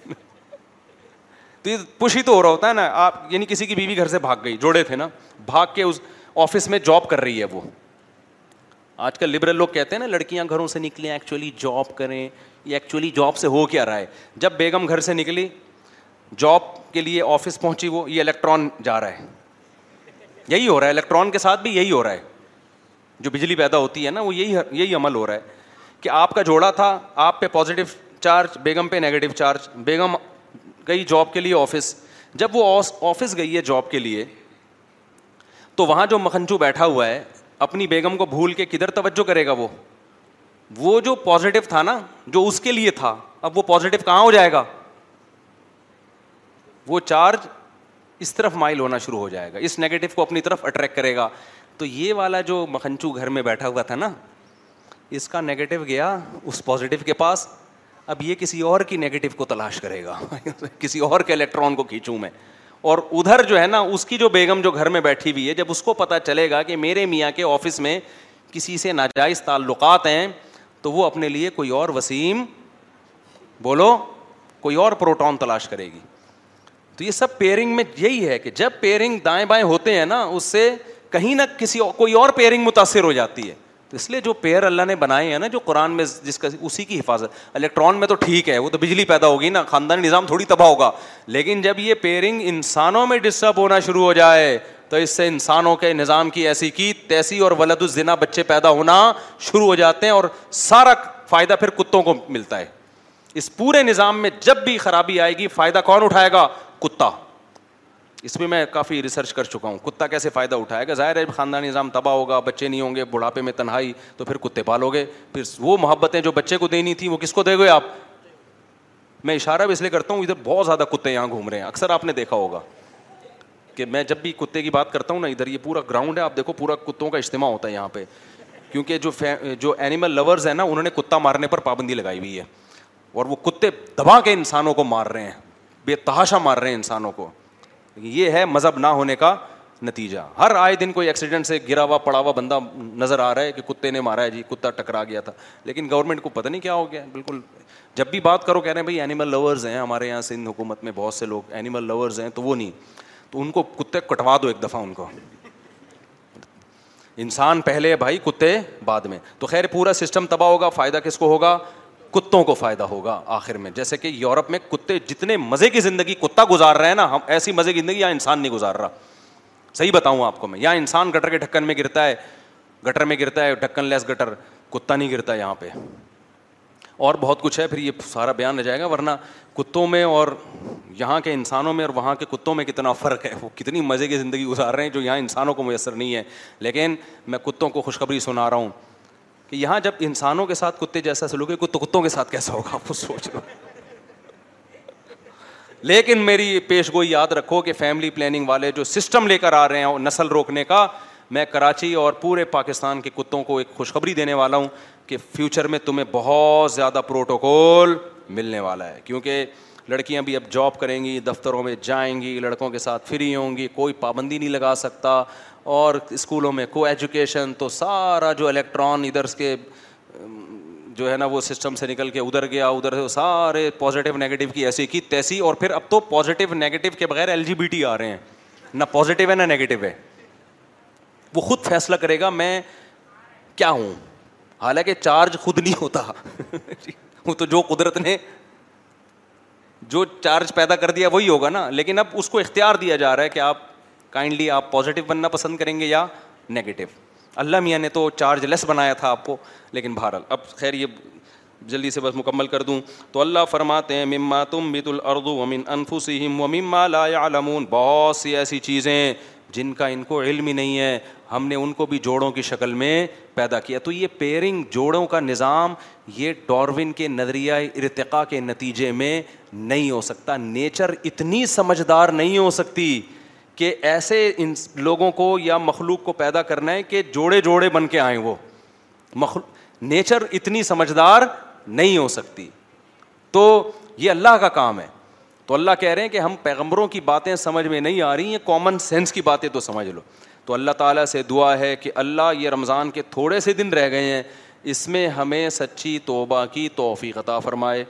تو یہ پوش ہی تو ہو رہا ہوتا ہے نا آپ یعنی کسی کی بیوی گھر سے بھاگ گئی جوڑے تھے نا بھاگ کے اس آفس میں جاب کر رہی ہے وہ آج کل لبرل لوگ کہتے ہیں نا لڑکیاں گھروں سے نکلیں ایکچولی جاب کریں یہ ایکچولی جاب سے ہو کیا رہا ہے جب بیگم گھر سے نکلی جاب کے لیے آفس پہنچی وہ یہ الیکٹران جا رہا ہے یہی ہو رہا ہے الیکٹران کے ساتھ بھی یہی ہو رہا ہے جو بجلی پیدا ہوتی ہے نا وہ یہی یہی عمل ہو رہا ہے کہ آپ کا جوڑا تھا آپ پہ پازیٹیو چارج بیگم پہ نگیٹو چارج بیگم گئی جاب کے لیے آفس جب وہ آفس گئی ہے جاب کے لیے تو وہاں جو مکھنچو بیٹھا ہوا ہے اپنی بیگم کو بھول کے کدھر توجہ کرے گا وہ وہ جو پازیٹو تھا نا جو اس کے لیے تھا اب وہ پازیٹو کہاں ہو جائے گا وہ چارج اس طرف مائل ہونا شروع ہو جائے گا اس نگیٹو کو اپنی طرف اٹریکٹ کرے گا تو یہ والا جو مکھنچو گھر میں بیٹھا ہوا تھا نا اس کا نیگیٹو گیا اس پازیٹیو کے پاس اب یہ کسی اور کی نگیٹو کو تلاش کرے گا کسی اور کے الیکٹران کو کھینچوں میں اور ادھر جو ہے نا اس کی جو بیگم جو گھر میں بیٹھی ہوئی ہے جب اس کو پتا چلے گا کہ میرے میاں کے آفس میں کسی سے ناجائز تعلقات ہیں تو وہ اپنے لیے کوئی اور وسیم بولو کوئی اور پروٹون تلاش کرے گی تو یہ سب پیئرنگ میں یہی ہے کہ جب پیئرنگ دائیں بائیں ہوتے ہیں نا اس سے کہیں نہ کسی کوئی اور پیئرنگ متاثر ہو جاتی ہے تو اس لیے جو پیئر اللہ نے بنائے ہیں نا جو قرآن میں جس کا اسی کی حفاظت الیکٹران میں تو ٹھیک ہے وہ تو بجلی پیدا ہوگی نا خاندانی نظام تھوڑی تباہ ہوگا لیکن جب یہ پیئرنگ انسانوں میں ڈسٹرب ہونا شروع ہو جائے تو اس سے انسانوں کے نظام کی ایسی کی تیسی اور ولد الزنا بچے پیدا ہونا شروع ہو جاتے ہیں اور سارا فائدہ پھر کتوں کو ملتا ہے اس پورے نظام میں جب بھی خرابی آئے گی فائدہ کون اٹھائے گا کتا اس میں کافی ریسرچ کر چکا ہوں کتا کیسے فائدہ اٹھائے گا ظاہر ہے خاندانی نظام تباہ ہوگا بچے نہیں ہوں گے بڑھاپے میں تنہائی تو پھر کتے پالو گے پھر وہ محبتیں جو بچے کو دینی تھیں وہ کس کو دے گئے آپ میں اشارہ بھی اس لیے کرتا ہوں ادھر بہت زیادہ کتے یہاں گھوم رہے ہیں اکثر آپ نے دیکھا ہوگا کہ میں جب بھی کتے کی بات کرتا ہوں نا ادھر یہ پورا گراؤنڈ ہے آپ دیکھو پورا کتوں کا اجتماع ہوتا ہے یہاں پہ کیونکہ جو جو اینیمل لورز ہیں نا انہوں نے کتا مارنے پر پابندی لگائی ہوئی ہے اور وہ کتے دبا کے انسانوں کو مار رہے ہیں بے تحاشا مار رہے ہیں انسانوں کو لیکن یہ ہے مذہب نہ ہونے کا نتیجہ ہر آئے دن کوئی ایکسیڈنٹ سے گرا ہوا پڑا ہوا بندہ نظر آ رہا ہے کہ کتے نے مارا ہے جی کتا ٹکرا گیا تھا لیکن گورنمنٹ کو پتہ نہیں کیا ہو گیا بالکل جب بھی بات کرو کہہ رہے ہیں بھائی اینیمل لورز ہیں ہمارے یہاں سندھ حکومت میں بہت سے لوگ اینیمل لورز ہیں تو وہ نہیں تو ان کو کتے کٹوا دو ایک دفعہ ان کو انسان پہلے بھائی کتے بعد میں تو خیر پورا سسٹم تباہ ہوگا فائدہ کس کو ہوگا کتوں کو فائدہ ہوگا آخر میں جیسے کہ یورپ میں کتے جتنے مزے کی زندگی کتا گزار رہے ہیں نا ہم ایسی مزے کی زندگی یا انسان نہیں گزار رہا صحیح بتاؤں آپ کو میں یہاں انسان گٹر کے ڈھکن میں گرتا ہے گٹر میں گرتا ہے ڈھکن لیس گٹر کتا نہیں گرتا ہے یہاں پہ اور بہت کچھ ہے پھر یہ سارا بیان رہ جائے گا ورنہ کتوں میں اور یہاں کے انسانوں میں اور وہاں کے کتوں میں کتنا فرق ہے وہ کتنی مزے کی زندگی گزار رہے ہیں جو یہاں انسانوں کو میسر نہیں ہے لیکن میں کتوں کو خوشخبری سنا رہا ہوں کہ یہاں جب انسانوں کے ساتھ کتے جیسا سلوک ہے کتوں کے ساتھ کیسا ہوگا آپ کو سوچ لو لیکن میری پیش گوئی یاد رکھو کہ فیملی پلاننگ والے جو سسٹم لے کر آ رہے ہیں نسل روکنے کا میں کراچی اور پورے پاکستان کے کتوں کو ایک خوشخبری دینے والا ہوں کہ فیوچر میں تمہیں بہت زیادہ پروٹوکول ملنے والا ہے کیونکہ لڑکیاں بھی اب جاب کریں گی دفتروں میں جائیں گی لڑکوں کے ساتھ فری ہوں گی کوئی پابندی نہیں لگا سکتا اور اسکولوں میں کو ایجوکیشن تو سارا جو الیکٹران ادھر کے جو ہے نا وہ سسٹم سے نکل کے ادھر گیا ادھر سے سارے پازیٹیو نگیٹیو کی ایسی کی تیسی اور پھر اب تو پازیٹیو نگیٹیو کے بغیر ایل جی بی ٹی آ رہے ہیں نہ پازیٹیو ہے نہ نگیٹیو ہے وہ خود فیصلہ کرے گا میں کیا ہوں حالانکہ چارج خود نہیں ہوتا وہ تو جو قدرت نے جو چارج پیدا کر دیا وہی ہوگا نا لیکن اب اس کو اختیار دیا جا رہا ہے کہ آپ کائنڈلی آپ پازیٹیو بننا پسند کریں گے یا نگیٹو اللہ میاں نے تو چارج لیس بنایا تھا آپ کو لیکن بہرحال اب خیر یہ جلدی سے بس مکمل کر دوں تو اللہ فرماتے ہیں مما تم بت الردو امن و مما لا علمون بہت سی ایسی چیزیں جن کا ان کو علم ہی نہیں ہے ہم نے ان کو بھی جوڑوں کی شکل میں پیدا کیا تو یہ پیرنگ جوڑوں کا نظام یہ ڈارون کے نظریہ ارتقاء کے نتیجے میں نہیں ہو سکتا نیچر اتنی سمجھدار نہیں ہو سکتی کہ ایسے ان لوگوں کو یا مخلوق کو پیدا کرنا ہے کہ جوڑے جوڑے بن کے آئیں وہ مخلوق نیچر اتنی سمجھدار نہیں ہو سکتی تو یہ اللہ کا کام ہے تو اللہ کہہ رہے ہیں کہ ہم پیغمبروں کی باتیں سمجھ میں نہیں آ رہی ہیں کامن سینس کی باتیں تو سمجھ لو تو اللہ تعالیٰ سے دعا ہے کہ اللہ یہ رمضان کے تھوڑے سے دن رہ گئے ہیں اس میں ہمیں سچی توبہ کی توفیق عطا فرمائے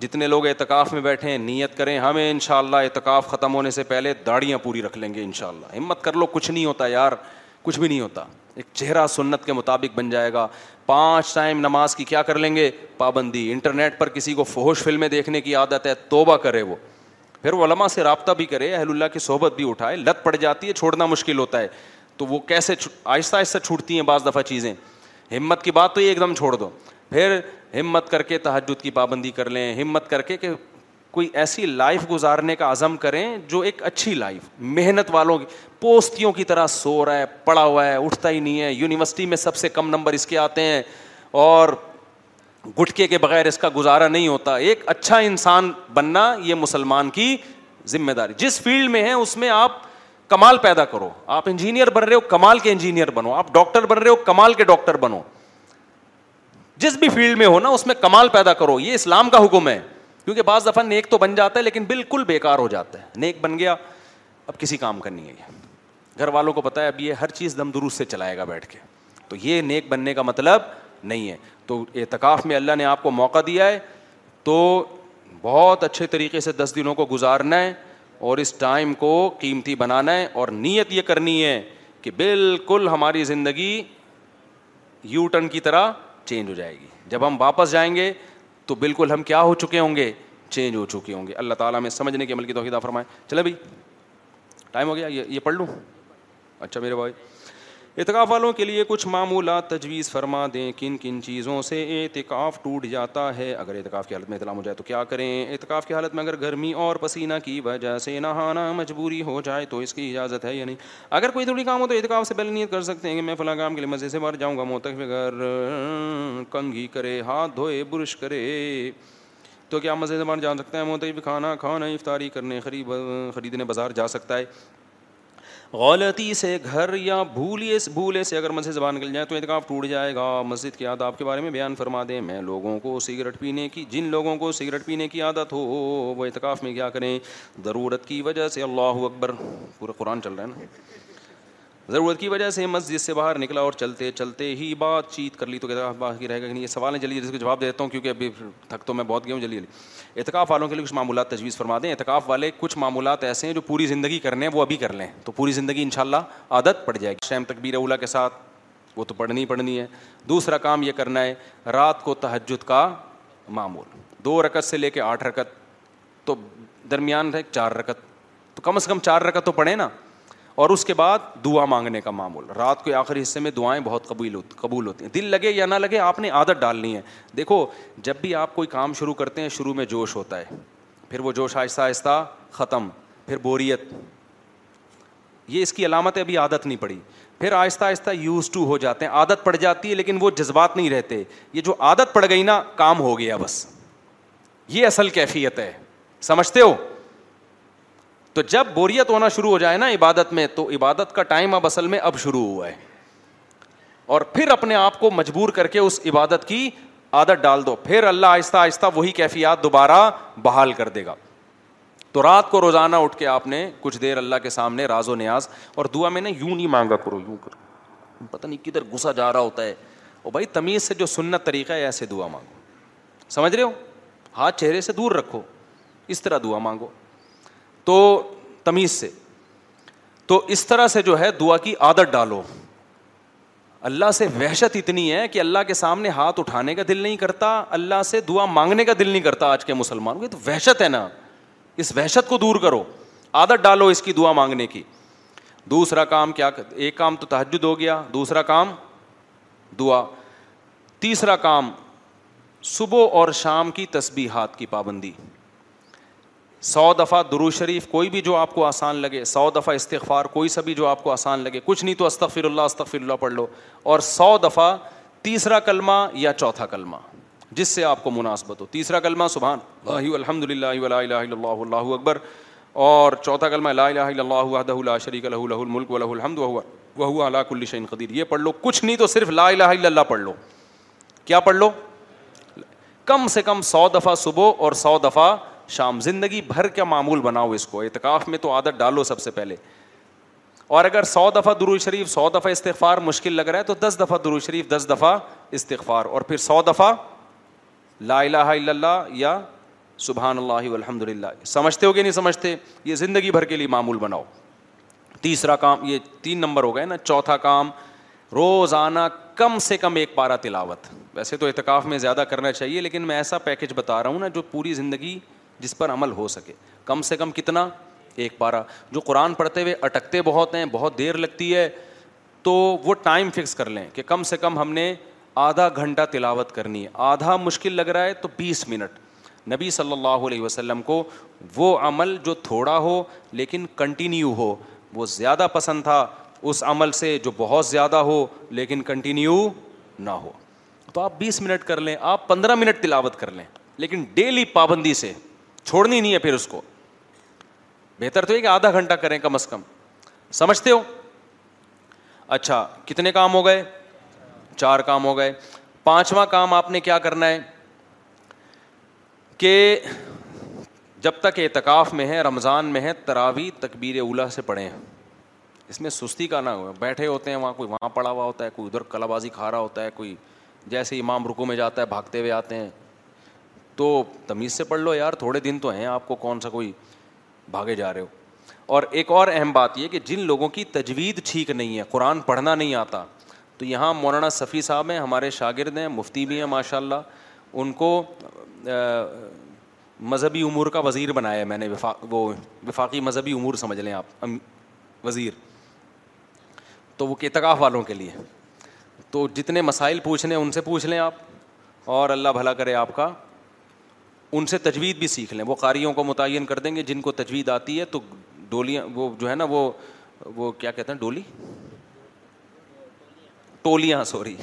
جتنے لوگ اعتکاف میں بیٹھے ہیں نیت کریں ہمیں ان شاء اللہ اعتکاف ختم ہونے سے پہلے داڑیاں پوری رکھ لیں گے ان شاء اللہ ہمت کر لو کچھ نہیں ہوتا یار کچھ بھی نہیں ہوتا ایک چہرہ سنت کے مطابق بن جائے گا پانچ ٹائم نماز کی کیا کر لیں گے پابندی انٹرنیٹ پر کسی کو فہوش فلمیں دیکھنے کی عادت ہے توبہ کرے وہ پھر وہ علماء سے رابطہ بھی کرے اہل اللہ کی صحبت بھی اٹھائے لت پڑ جاتی ہے چھوڑنا مشکل ہوتا ہے تو وہ کیسے آہستہ آہستہ چھوٹتی ہیں بعض دفعہ چیزیں ہمت کی بات تو یہ ایک دم چھوڑ دو پھر ہمت کر کے تحجد کی پابندی کر لیں ہمت کر کے کہ کوئی ایسی لائف گزارنے کا عزم کریں جو ایک اچھی لائف محنت والوں کی پوستیوں کی طرح سو رہا ہے پڑا ہوا ہے اٹھتا ہی نہیں ہے یونیورسٹی میں سب سے کم نمبر اس کے آتے ہیں اور گٹکے کے بغیر اس کا گزارا نہیں ہوتا ایک اچھا انسان بننا یہ مسلمان کی ذمہ داری جس فیلڈ میں ہے اس میں آپ کمال پیدا کرو آپ انجینئر بن رہے ہو کمال کے انجینئر بنو آپ ڈاکٹر بن رہے ہو کمال کے ڈاکٹر بنو جس بھی فیلڈ میں ہو نا اس میں کمال پیدا کرو یہ اسلام کا حکم ہے کیونکہ بعض دفعہ نیک تو بن جاتا ہے لیکن بالکل بیکار ہو جاتا ہے نیک بن گیا اب کسی کام کا نہیں ہے یہ گھر والوں کو پتا ہے اب یہ ہر چیز دم درست سے چلائے گا بیٹھ کے تو یہ نیک بننے کا مطلب نہیں ہے تو اعتکاف میں اللہ نے آپ کو موقع دیا ہے تو بہت اچھے طریقے سے دس دنوں کو گزارنا ہے اور اس ٹائم کو قیمتی بنانا ہے اور نیت یہ کرنی ہے کہ بالکل ہماری زندگی یو ٹرن کی طرح چینج ہو جائے گی جب ہم واپس جائیں گے تو بالکل ہم کیا ہو چکے ہوں گے چینج ہو چکے ہوں گے اللہ تعالیٰ میں سمجھنے کے عمل کی توحیدہ فرمائے چلے بھائی ٹائم ہو گیا یہ پڑھ لوں اچھا میرے بھائی اعتکاف والوں کے لیے کچھ معمولات تجویز فرما دیں کن کن چیزوں سے اعتکاف ٹوٹ جاتا ہے اگر اعتکاف کی حالت میں اطلاع ہو جائے تو کیا کریں اعتکاف کی حالت میں اگر گرمی اور پسینہ کی وجہ سے نہانا مجبوری ہو جائے تو اس کی اجازت ہے یا نہیں اگر کوئی تھوڑی کام ہو تو اعتکاف سے پہلے نیت کر سکتے ہیں کہ میں فلاں کام کے لیے مزے سے باہر جاؤں گا موتق اگر کنگھی کرے ہاتھ دھوئے برش کرے تو کیا مزے سے باہر جا سکتا ہے موتق کھانا کھانا افطاری کرنے خرید خریدنے بازار جا سکتا ہے غلطی سے گھر یا بھولے سے بھولے سے اگر مسجد زبان نکل جائے تو اعتکاف ٹوٹ جائے گا مسجد کی عادت آپ کے بارے میں بیان فرما دیں میں لوگوں کو سگریٹ پینے کی جن لوگوں کو سگریٹ پینے کی عادت ہو وہ اعتکاف میں کیا کریں ضرورت کی وجہ سے اللہ اکبر پورا قرآن چل رہا ہے نا ضرورت کی وجہ سے مسجد سے باہر نکلا اور چلتے چلتے ہی بات چیت کر لی تو اتفاق باقی رہے گا کہ نہیں یہ سوال ہے جلدی جس کو جواب دیتا ہوں کیونکہ ابھی تھک تو میں بہت گیا ہوں جلدی جلدی اعتکاف والوں کے لیے کچھ معمولات تجویز فرما دیں اعتکاف والے کچھ معمولات ایسے ہیں جو پوری زندگی کرنے ہیں وہ ابھی کر لیں تو پوری زندگی ان شاء اللہ عادت پڑ جائے گی شیم تقبیر اولا کے ساتھ وہ تو پڑھنی پڑھنی ہے دوسرا کام یہ کرنا ہے رات کو تہجد کا معمول دو رکت سے لے کے آٹھ رکت تو درمیان ہے چار رکت تو کم از کم چار رکت تو پڑھیں نا اور اس کے بعد دعا مانگنے کا معمول رات کے آخری حصے میں دعائیں بہت قبول ہوتی قبول ہوتی ہیں دل لگے یا نہ لگے آپ نے عادت ڈالنی ہے دیکھو جب بھی آپ کوئی کام شروع کرتے ہیں شروع میں جوش ہوتا ہے پھر وہ جوش آہستہ آہستہ ختم پھر بوریت یہ اس کی علامت ابھی عادت نہیں پڑی پھر آہستہ آہستہ یوز ٹو ہو جاتے ہیں عادت پڑ جاتی ہے لیکن وہ جذبات نہیں رہتے یہ جو عادت پڑ گئی نا کام ہو گیا بس یہ اصل کیفیت ہے سمجھتے ہو تو جب بوریت ہونا شروع ہو جائے نا عبادت میں تو عبادت کا ٹائم اب اصل میں اب شروع ہوا ہے اور پھر اپنے آپ کو مجبور کر کے اس عبادت کی عادت ڈال دو پھر اللہ آہستہ آہستہ وہی کیفیات دوبارہ بحال کر دے گا تو رات کو روزانہ اٹھ کے آپ نے کچھ دیر اللہ کے سامنے راز و نیاز اور دعا میں نے یوں نہیں مانگا کرو یوں کرو پتہ نہیں کدھر گسا جا رہا ہوتا ہے بھائی تمیز سے جو سننا طریقہ ہے ایسے دعا مانگو سمجھ رہے ہو ہاتھ چہرے سے دور رکھو اس طرح دعا مانگو تو تمیز سے تو اس طرح سے جو ہے دعا کی عادت ڈالو اللہ سے وحشت اتنی ہے کہ اللہ کے سامنے ہاتھ اٹھانے کا دل نہیں کرتا اللہ سے دعا مانگنے کا دل نہیں کرتا آج کے مسلمانوں کی تو وحشت ہے نا اس وحشت کو دور کرو عادت ڈالو اس کی دعا مانگنے کی دوسرا کام کیا ایک کام تو تحجد ہو گیا دوسرا کام دعا تیسرا کام صبح اور شام کی تسبیحات کی پابندی سو دفعہ درو شریف کوئی بھی جو آپ کو آسان لگے سو دفعہ استغفار کوئی سا بھی جو آپ کو آسان لگے کچھ نہیں تو استغفر اللہ استغفر اللہ پڑھ لو اور سو دفعہ تیسرا کلمہ یا چوتھا کلمہ جس سے آپ کو مناسبت ہو تیسرا کلمہ سبحان اللہ اللہ الحمد للہ اللہ اکبر اور چوتھا کلمہ لا لا الہ الا اللہ وحدہ شریک لہ لہ الملک ولہ الحمد کل شیء قدیر یہ پڑھ لو کچھ نہیں تو صرف لا الہ الا اللہ پڑھ لو کیا پڑھ لو کم سے کم سو دفعہ صبح اور سو دفعہ شام زندگی بھر کا معمول بناؤ اس کو اعتکاف میں تو عادت ڈالو سب سے پہلے اور اگر سو دفعہ شریف سو دفعہ استغفار مشکل لگ رہا ہے تو دس دفعہ شریف دس دفعہ استغفار اور پھر سو دفعہ لا الہ الا اللہ یا سبحان اللہ الحمد للہ سمجھتے ہو گے نہیں سمجھتے یہ زندگی بھر کے لیے معمول بناؤ تیسرا کام یہ تین نمبر ہو گئے نا چوتھا کام روزانہ کم سے کم ایک پارہ تلاوت ویسے تو اعتکاف میں زیادہ کرنا چاہیے لیکن میں ایسا پیکج بتا رہا ہوں نا جو پوری زندگی جس پر عمل ہو سکے کم سے کم کتنا ایک پارہ جو قرآن پڑھتے ہوئے اٹکتے بہت ہیں بہت دیر لگتی ہے تو وہ ٹائم فکس کر لیں کہ کم سے کم ہم نے آدھا گھنٹہ تلاوت کرنی ہے آدھا مشکل لگ رہا ہے تو بیس منٹ نبی صلی اللہ علیہ وسلم کو وہ عمل جو تھوڑا ہو لیکن کنٹینیو ہو وہ زیادہ پسند تھا اس عمل سے جو بہت زیادہ ہو لیکن کنٹینیو نہ ہو تو آپ بیس منٹ کر لیں آپ پندرہ منٹ تلاوت کر لیں لیکن ڈیلی پابندی سے چھوڑنی نہیں ہے پھر اس کو بہتر تو یہ کہ آدھا گھنٹہ کریں کم از کم سمجھتے ہو اچھا کتنے کام ہو گئے چار کام ہو گئے پانچواں کام آپ نے کیا کرنا ہے کہ جب تک اعتکاف میں ہے رمضان میں ہے تراوی تقبیر اولا سے پڑھے ہیں اس میں سستی کا نہ ہو بیٹھے ہوتے ہیں وہاں کوئی وہاں پڑا ہوا ہوتا ہے کوئی ادھر کلا بازی کھا رہا ہوتا ہے کوئی جیسے امام رکو میں جاتا ہے بھاگتے ہوئے آتے ہیں تو تمیز سے پڑھ لو یار تھوڑے دن تو ہیں آپ کو کون سا کوئی بھاگے جا رہے ہو اور ایک اور اہم بات یہ کہ جن لوگوں کی تجوید ٹھیک نہیں ہے قرآن پڑھنا نہیں آتا تو یہاں مولانا صفی صاحب ہیں ہمارے شاگرد ہیں مفتی بھی ہیں ماشاء اللہ ان کو مذہبی امور کا وزیر بنایا میں نے وفاق وہ وفاقی مذہبی امور سمجھ لیں آپ وزیر تو وہ کتکاف والوں کے لیے تو جتنے مسائل پوچھنے ان سے پوچھ لیں آپ اور اللہ بھلا کرے آپ کا ان سے تجوید بھی سیکھ لیں وہ قاریوں کو متعین کر دیں گے جن کو تجوید آتی ہے تو ڈولیاں وہ جو ہے نا وہ وہ کیا کہتے ہیں ڈولی ٹولیاں سوری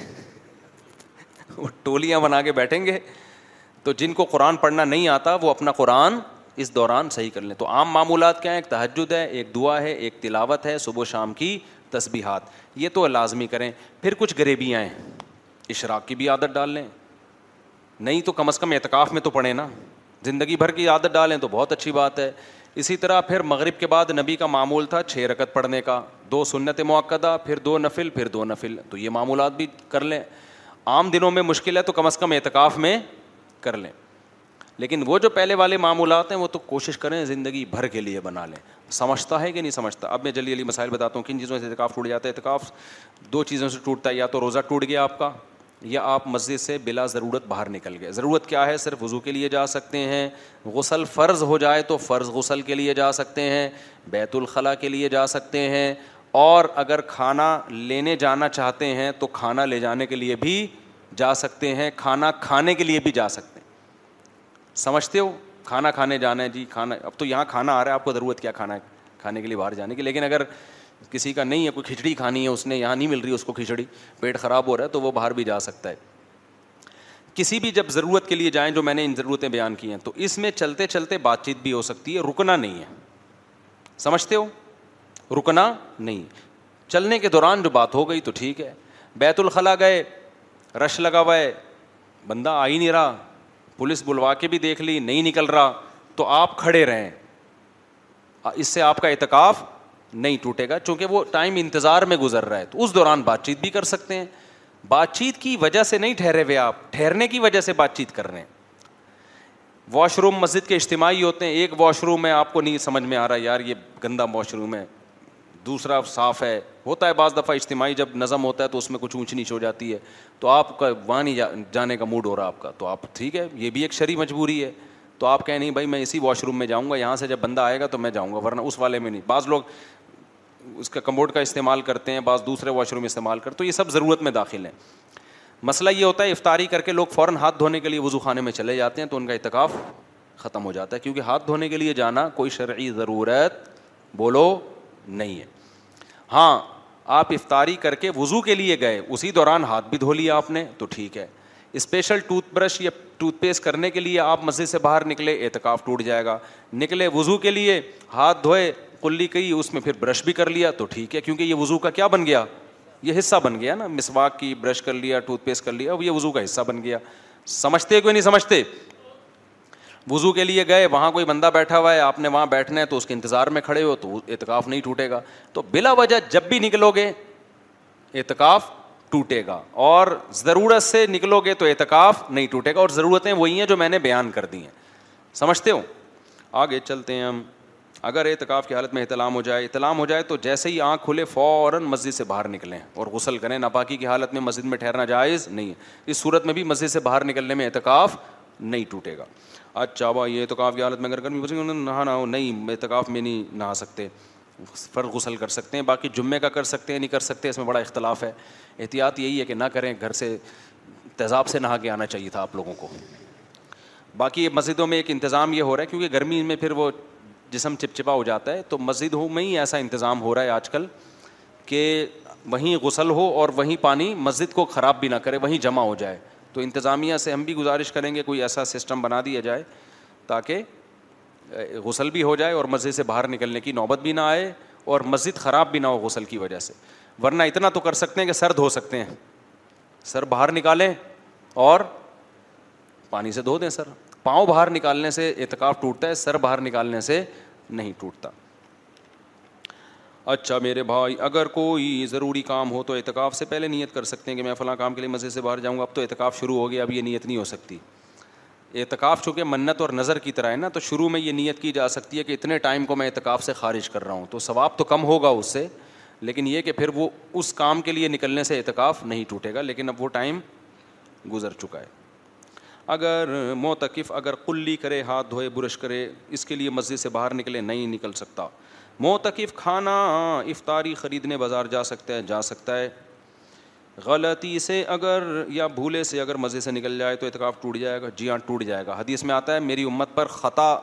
وہ ٹولیاں بنا کے بیٹھیں گے تو جن کو قرآن پڑھنا نہیں آتا وہ اپنا قرآن اس دوران صحیح کر لیں تو عام معمولات کیا ہیں ایک تہجد ہے ایک دعا ہے ایک تلاوت ہے صبح و شام کی تسبیحات یہ تو لازمی کریں پھر کچھ غریبیاں ہیں اشراق کی بھی عادت ڈال لیں نہیں تو کم از کم اعتکاف میں تو پڑھیں نا زندگی بھر کی عادت ڈالیں تو بہت اچھی بات ہے اسی طرح پھر مغرب کے بعد نبی کا معمول تھا چھ رکت پڑھنے کا دو سنت موقع پھر دو نفل پھر دو نفل تو یہ معمولات بھی کر لیں عام دنوں میں مشکل ہے تو کم از کم اعتکاف میں کر لیں لیکن وہ جو پہلے والے معمولات ہیں وہ تو کوشش کریں زندگی بھر کے لیے بنا لیں سمجھتا ہے کہ نہیں سمجھتا اب میں جلدی جلدی مسائل بتاتا ہوں کن چیزوں سے اعتکاف ٹوٹ جاتا ہے اعتکاف دو چیزوں سے ٹوٹتا ہے یا تو روزہ ٹوٹ گیا آپ کا یا آپ مسجد سے بلا ضرورت باہر نکل گئے ضرورت کیا ہے صرف وضو کے لیے جا سکتے ہیں غسل فرض ہو جائے تو فرض غسل کے لیے جا سکتے ہیں بیت الخلاء کے لیے جا سکتے ہیں اور اگر کھانا لینے جانا چاہتے ہیں تو کھانا لے جانے کے لیے بھی جا سکتے ہیں کھانا کھانے کے لیے بھی جا سکتے ہیں سمجھتے ہو کھانا کھانے جانا ہے جی کھانا اب تو یہاں کھانا آ رہا ہے آپ کو ضرورت کیا کھانا ہے کھانے کے لیے باہر جانے کی لیکن اگر کسی کا نہیں ہے کوئی کھچڑی کھانی ہے اس نے یہاں نہیں مل رہی اس کو کھچڑی پیٹ خراب ہو رہا ہے تو وہ باہر بھی جا سکتا ہے کسی بھی جب ضرورت کے لیے جائیں جو میں نے ان ضرورتیں بیان کی ہیں تو اس میں چلتے چلتے بات چیت بھی ہو سکتی ہے رکنا نہیں ہے سمجھتے ہو رکنا نہیں چلنے کے دوران جو بات ہو گئی تو ٹھیک ہے بیت الخلا گئے رش لگا ہوا ہے بندہ آ ہی نہیں رہا پولیس بلوا کے بھی دیکھ لی نہیں نکل رہا تو آپ کھڑے رہیں اس سے آپ کا اعتکاف نہیں ٹوٹے گا چونکہ وہ ٹائم انتظار میں گزر رہا ہے تو اس دوران بات چیت بھی کر سکتے ہیں بات چیت کی وجہ سے نہیں ٹھہرے ہوئے آپ ٹھہرنے کی وجہ سے بات چیت کر رہے ہیں واش روم مسجد کے اجتماعی ہوتے ہیں ایک واش روم میں آپ کو نہیں سمجھ میں آ رہا یار یہ گندا واش روم ہے دوسرا صاف ہے ہوتا ہے بعض دفعہ اجتماعی جب نظم ہوتا ہے تو اس میں کچھ اونچ نیچ ہو جاتی ہے تو آپ کا وہاں نہیں جانے کا موڈ ہو رہا آپ کا تو آپ ٹھیک ہے یہ بھی ایک شرح مجبوری ہے تو آپ کہیں نہیں بھائی میں اسی واش روم میں جاؤں گا یہاں سے جب بندہ آئے گا تو میں جاؤں گا ورنہ اس والے میں نہیں بعض لوگ اس کا کمبورڈ کا استعمال کرتے ہیں بعض دوسرے واش روم استعمال کرتے تو یہ سب ضرورت میں داخل ہیں مسئلہ یہ ہوتا ہے افطاری کر کے لوگ فوراً ہاتھ دھونے کے لیے وضو خانے میں چلے جاتے ہیں تو ان کا اتکاف ختم ہو جاتا ہے کیونکہ ہاتھ دھونے کے لیے جانا کوئی شرعی ضرورت بولو نہیں ہے ہاں آپ افطاری کر کے وضو کے لیے گئے اسی دوران ہاتھ بھی دھو لیا آپ نے تو ٹھیک ہے اسپیشل ٹوتھ برش یا ٹوتھ پیسٹ کرنے کے لیے آپ مسجد سے باہر نکلے اعتکاف ٹوٹ جائے گا نکلے وضو کے لیے ہاتھ دھوئے کلی لی اس میں پھر برش بھی کر لیا تو ٹھیک ہے کیونکہ یہ وضو کا کیا بن گیا یہ حصہ بن گیا نا مسواک کی برش کر لیا ٹوتھ پیسٹ کر لیا یہ وضو کا حصہ بن گیا سمجھتے کوئی نہیں سمجھتے وضو کے لیے گئے وہاں کوئی بندہ بیٹھا ہوا ہے آپ نے وہاں بیٹھنا ہے تو اس کے انتظار میں کھڑے ہو تو اعتکاف نہیں ٹوٹے گا تو بلا وجہ جب بھی نکلو گے اعتکاف ٹوٹے گا اور ضرورت سے نکلو گے تو اعتکاف نہیں ٹوٹے گا اور ضرورتیں وہی ہیں جو میں نے بیان کر دی ہیں سمجھتے ہو آگے چلتے ہیں ہم اگر اعتکاف کی حالت میں احتلام ہو جائے احتلام ہو جائے تو جیسے ہی آنکھ کھلے فوراً مسجد سے باہر نکلیں اور غسل کریں ناپاکی کی حالت میں مسجد میں ٹھہرنا جائز نہیں ہے اس صورت میں بھی مسجد سے باہر نکلنے میں اعتکاف نہیں ٹوٹے گا اچھا بھاؤ یہ اعتکاف کی حالت میں اگر گرمی انہوں نہا نہانا ہو نہیں اعتکاف میں نہیں نہا سکتے فرد غسل کر سکتے ہیں باقی جمعے کا کر سکتے ہیں نہیں کر سکتے اس میں بڑا اختلاف ہے احتیاط یہی ہے کہ نہ کریں گھر سے تیزاب سے نہا کے آنا چاہیے تھا آپ لوگوں کو باقی مسجدوں میں ایک انتظام یہ ہو رہا ہے کیونکہ گرمی میں پھر وہ جسم چپچپا ہو جاتا ہے تو مسجدوں میں ہی ایسا انتظام ہو رہا ہے آج کل کہ وہیں غسل ہو اور وہیں پانی مسجد کو خراب بھی نہ کرے وہیں جمع ہو جائے تو انتظامیہ سے ہم بھی گزارش کریں گے کوئی ایسا سسٹم بنا دیا جائے تاکہ غسل بھی ہو جائے اور مسجد سے باہر نکلنے کی نوبت بھی نہ آئے اور مسجد خراب بھی نہ ہو غسل کی وجہ سے ورنہ اتنا تو کر سکتے ہیں کہ سر دھو سکتے ہیں سر باہر نکالیں اور پانی سے دھو دیں سر پاؤں باہر نکالنے سے اعتکاف ٹوٹتا ہے سر باہر نکالنے سے نہیں ٹوٹتا اچھا میرے بھائی اگر کوئی ضروری کام ہو تو اعتکاف سے پہلے نیت کر سکتے ہیں کہ میں فلاں کام کے لیے مزے سے باہر جاؤں گا اب تو اعتکاف شروع ہو گیا اب یہ نیت نہیں ہو سکتی اعتکاف چونکہ منت اور نظر کی طرح ہے نا تو شروع میں یہ نیت کی جا سکتی ہے کہ اتنے ٹائم کو میں اعتکاف سے خارج کر رہا ہوں تو ثواب تو کم ہوگا اس سے لیکن یہ کہ پھر وہ اس کام کے لیے نکلنے سے اعتکاف نہیں ٹوٹے گا لیکن اب وہ ٹائم گزر چکا ہے اگر موتقف اگر کلی کرے ہاتھ دھوئے برش کرے اس کے لیے مسجد سے باہر نکلے نہیں نکل سکتا موتقف کھانا افطاری خریدنے بازار جا سکتا ہے جا سکتا ہے غلطی سے اگر یا بھولے سے اگر مزے سے نکل جائے تو اعتکاف ٹوٹ جائے گا جی ہاں ٹوٹ جائے گا حدیث میں آتا ہے میری امت پر خطا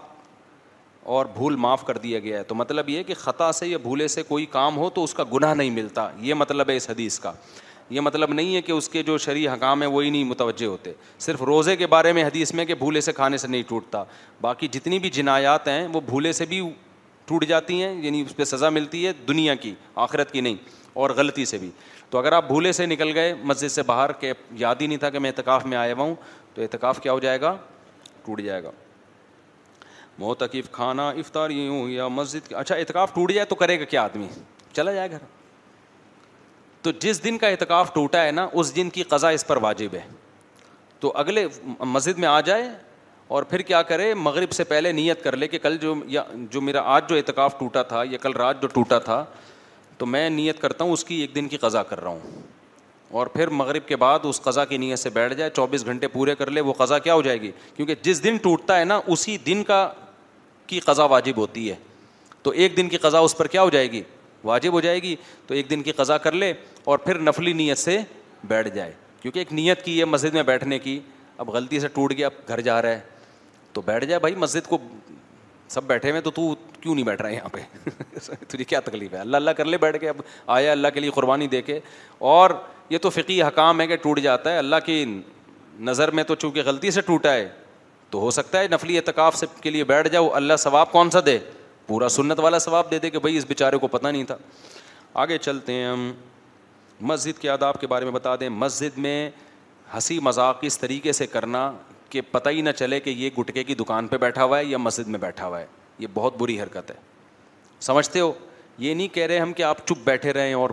اور بھول معاف کر دیا گیا ہے تو مطلب یہ کہ خطا سے یا بھولے سے کوئی کام ہو تو اس کا گناہ نہیں ملتا یہ مطلب ہے اس حدیث کا یہ مطلب نہیں ہے کہ اس کے جو شرعی حکام ہیں وہی نہیں متوجہ ہوتے صرف روزے کے بارے میں حدیث میں کہ بھولے سے کھانے سے نہیں ٹوٹتا باقی جتنی بھی جنایات ہیں وہ بھولے سے بھی ٹوٹ جاتی ہیں یعنی اس پہ سزا ملتی ہے دنیا کی آخرت کی نہیں اور غلطی سے بھی تو اگر آپ بھولے سے نکل گئے مسجد سے باہر کہ یاد ہی نہیں تھا کہ میں اعتکاف میں آیا ہوا ہوں تو اعتکاف کیا ہو جائے گا ٹوٹ جائے گا موتقف کھانا افطار یوں یا مسجد اچھا اعتکاف ٹوٹ جائے تو کرے گا کیا آدمی چلا جائے گھر تو جس دن کا اعتکاف ٹوٹا ہے نا اس دن کی قضا اس پر واجب ہے تو اگلے مسجد میں آ جائے اور پھر کیا کرے مغرب سے پہلے نیت کر لے کہ کل جو یا جو میرا آج جو اعتکاف ٹوٹا تھا یا کل رات جو ٹوٹا تھا تو میں نیت کرتا ہوں اس کی ایک دن کی قضا کر رہا ہوں اور پھر مغرب کے بعد اس قضا کی نیت سے بیٹھ جائے چوبیس گھنٹے پورے کر لے وہ قضا کیا ہو جائے گی کیونکہ جس دن ٹوٹتا ہے نا اسی دن کا کی قضا واجب ہوتی ہے تو ایک دن کی قضا اس پر کیا ہو جائے گی واجب ہو جائے گی تو ایک دن کی قضا کر لے اور پھر نفلی نیت سے بیٹھ جائے کیونکہ ایک نیت کی ہے مسجد میں بیٹھنے کی اب غلطی سے ٹوٹ گیا اب گھر جا رہا ہے تو بیٹھ جائے بھائی مسجد کو سب بیٹھے ہوئے تو تو کیوں نہیں بیٹھ رہا ہے یہاں پہ تجھے کیا تکلیف ہے اللہ اللہ کر لے بیٹھ کے اب آیا اللہ کے لیے قربانی دے کے اور یہ تو فقی حکام ہے کہ ٹوٹ جاتا ہے اللہ کی نظر میں تو چونکہ غلطی سے ٹوٹا ہے تو ہو سکتا ہے نفلی اعتکاف سے کے لیے بیٹھ جاؤ اللہ ثواب کون سا دے پورا سنت والا ثواب دے دے کہ بھائی اس بیچارے کو پتہ نہیں تھا آگے چلتے ہیں ہم مسجد کے آداب کے بارے میں بتا دیں مسجد میں ہنسی مذاق اس طریقے سے کرنا کہ پتہ ہی نہ چلے کہ یہ گٹکے کی دکان پہ بیٹھا ہوا ہے یا مسجد میں بیٹھا ہوا ہے یہ بہت بری حرکت ہے سمجھتے ہو یہ نہیں کہہ رہے ہم کہ آپ چپ بیٹھے رہیں اور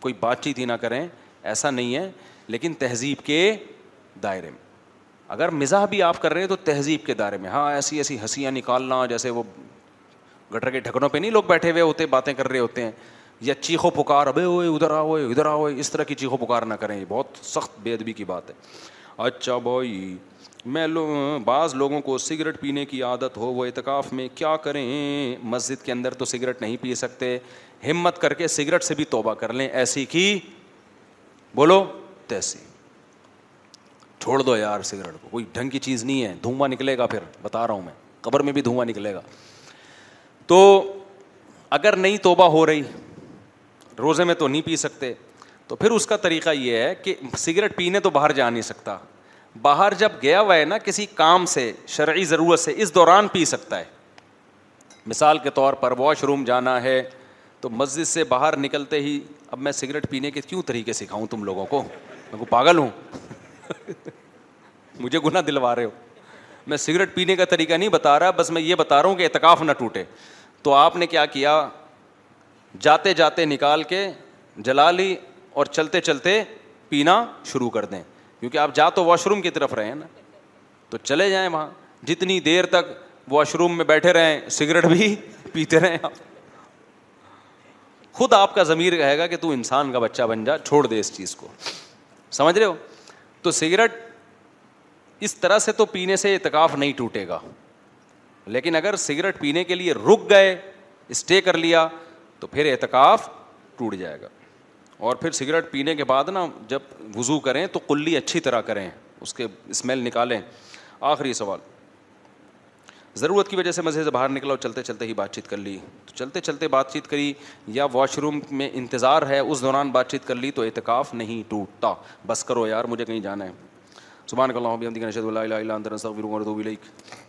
کوئی بات چیت ہی نہ کریں ایسا نہیں ہے لیکن تہذیب کے دائرے میں اگر مزاح بھی آپ کر رہے ہیں تو تہذیب کے دائرے میں ہاں ایسی ایسی ہنسیاں نکالنا جیسے وہ گٹر کے ڈھکنوں پہ نہیں لوگ بیٹھے ہوئے ہوتے باتیں کر رہے ہوتے ہیں یا چیخو پکار ابے ہوئے ادھر آؤ ادھر آؤ اس طرح کی چیخو پکار نہ کریں یہ بہت سخت بے ادبی کی بات ہے اچھا بھائی میں لو بعض لوگوں کو سگریٹ پینے کی عادت ہو وہ اعتکاف میں کیا کریں مسجد کے اندر تو سگریٹ نہیں پی سکتے ہمت کر کے سگریٹ سے بھی توبہ کر لیں ایسی کی بولو تیسی چھوڑ دو یار سگریٹ کو کوئی ڈھنگ کی چیز نہیں ہے دھواں نکلے گا پھر بتا رہا ہوں میں قبر میں بھی دھواں نکلے گا تو اگر نہیں توبہ ہو رہی روزے میں تو نہیں پی سکتے تو پھر اس کا طریقہ یہ ہے کہ سگریٹ پینے تو باہر جا نہیں سکتا باہر جب گیا ہوا ہے نا کسی کام سے شرعی ضرورت سے اس دوران پی سکتا ہے مثال کے طور پر واش روم جانا ہے تو مسجد سے باہر نکلتے ہی اب میں سگریٹ پینے کے کیوں طریقے سکھاؤں تم لوگوں کو میں کو پاگل ہوں مجھے گناہ دلوا رہے ہو میں سگریٹ پینے کا طریقہ نہیں بتا رہا بس میں یہ بتا رہا ہوں کہ اعتکاف نہ ٹوٹے تو آپ نے کیا کیا جاتے جاتے نکال کے جلا لی اور چلتے چلتے پینا شروع کر دیں کیونکہ آپ جا تو واش روم کی طرف رہے ہیں نا تو چلے جائیں وہاں جتنی دیر تک واش روم میں بیٹھے رہیں سگریٹ بھی پیتے رہیں آپ خود آپ کا ضمیر کہے گا کہ تو انسان کا بچہ بن جا چھوڑ دے اس چیز کو سمجھ رہے ہو تو سگریٹ اس طرح سے تو پینے سے اعتکاف نہیں ٹوٹے گا لیکن اگر سگریٹ پینے کے لیے رک گئے اسٹے کر لیا تو پھر اعتکاف ٹوٹ جائے گا اور پھر سگریٹ پینے کے بعد نا جب وضو کریں تو کلی اچھی طرح کریں اس کے اسمیل نکالیں آخری سوال ضرورت کی وجہ سے مزے سے باہر نکلا اور چلتے چلتے ہی بات چیت کر لی تو چلتے چلتے بات چیت کری یا واش روم میں انتظار ہے اس دوران بات چیت کر لی تو اعتکاف نہیں ٹوٹتا بس کرو یار مجھے کہیں جانا ہے اللہ اللہ صبح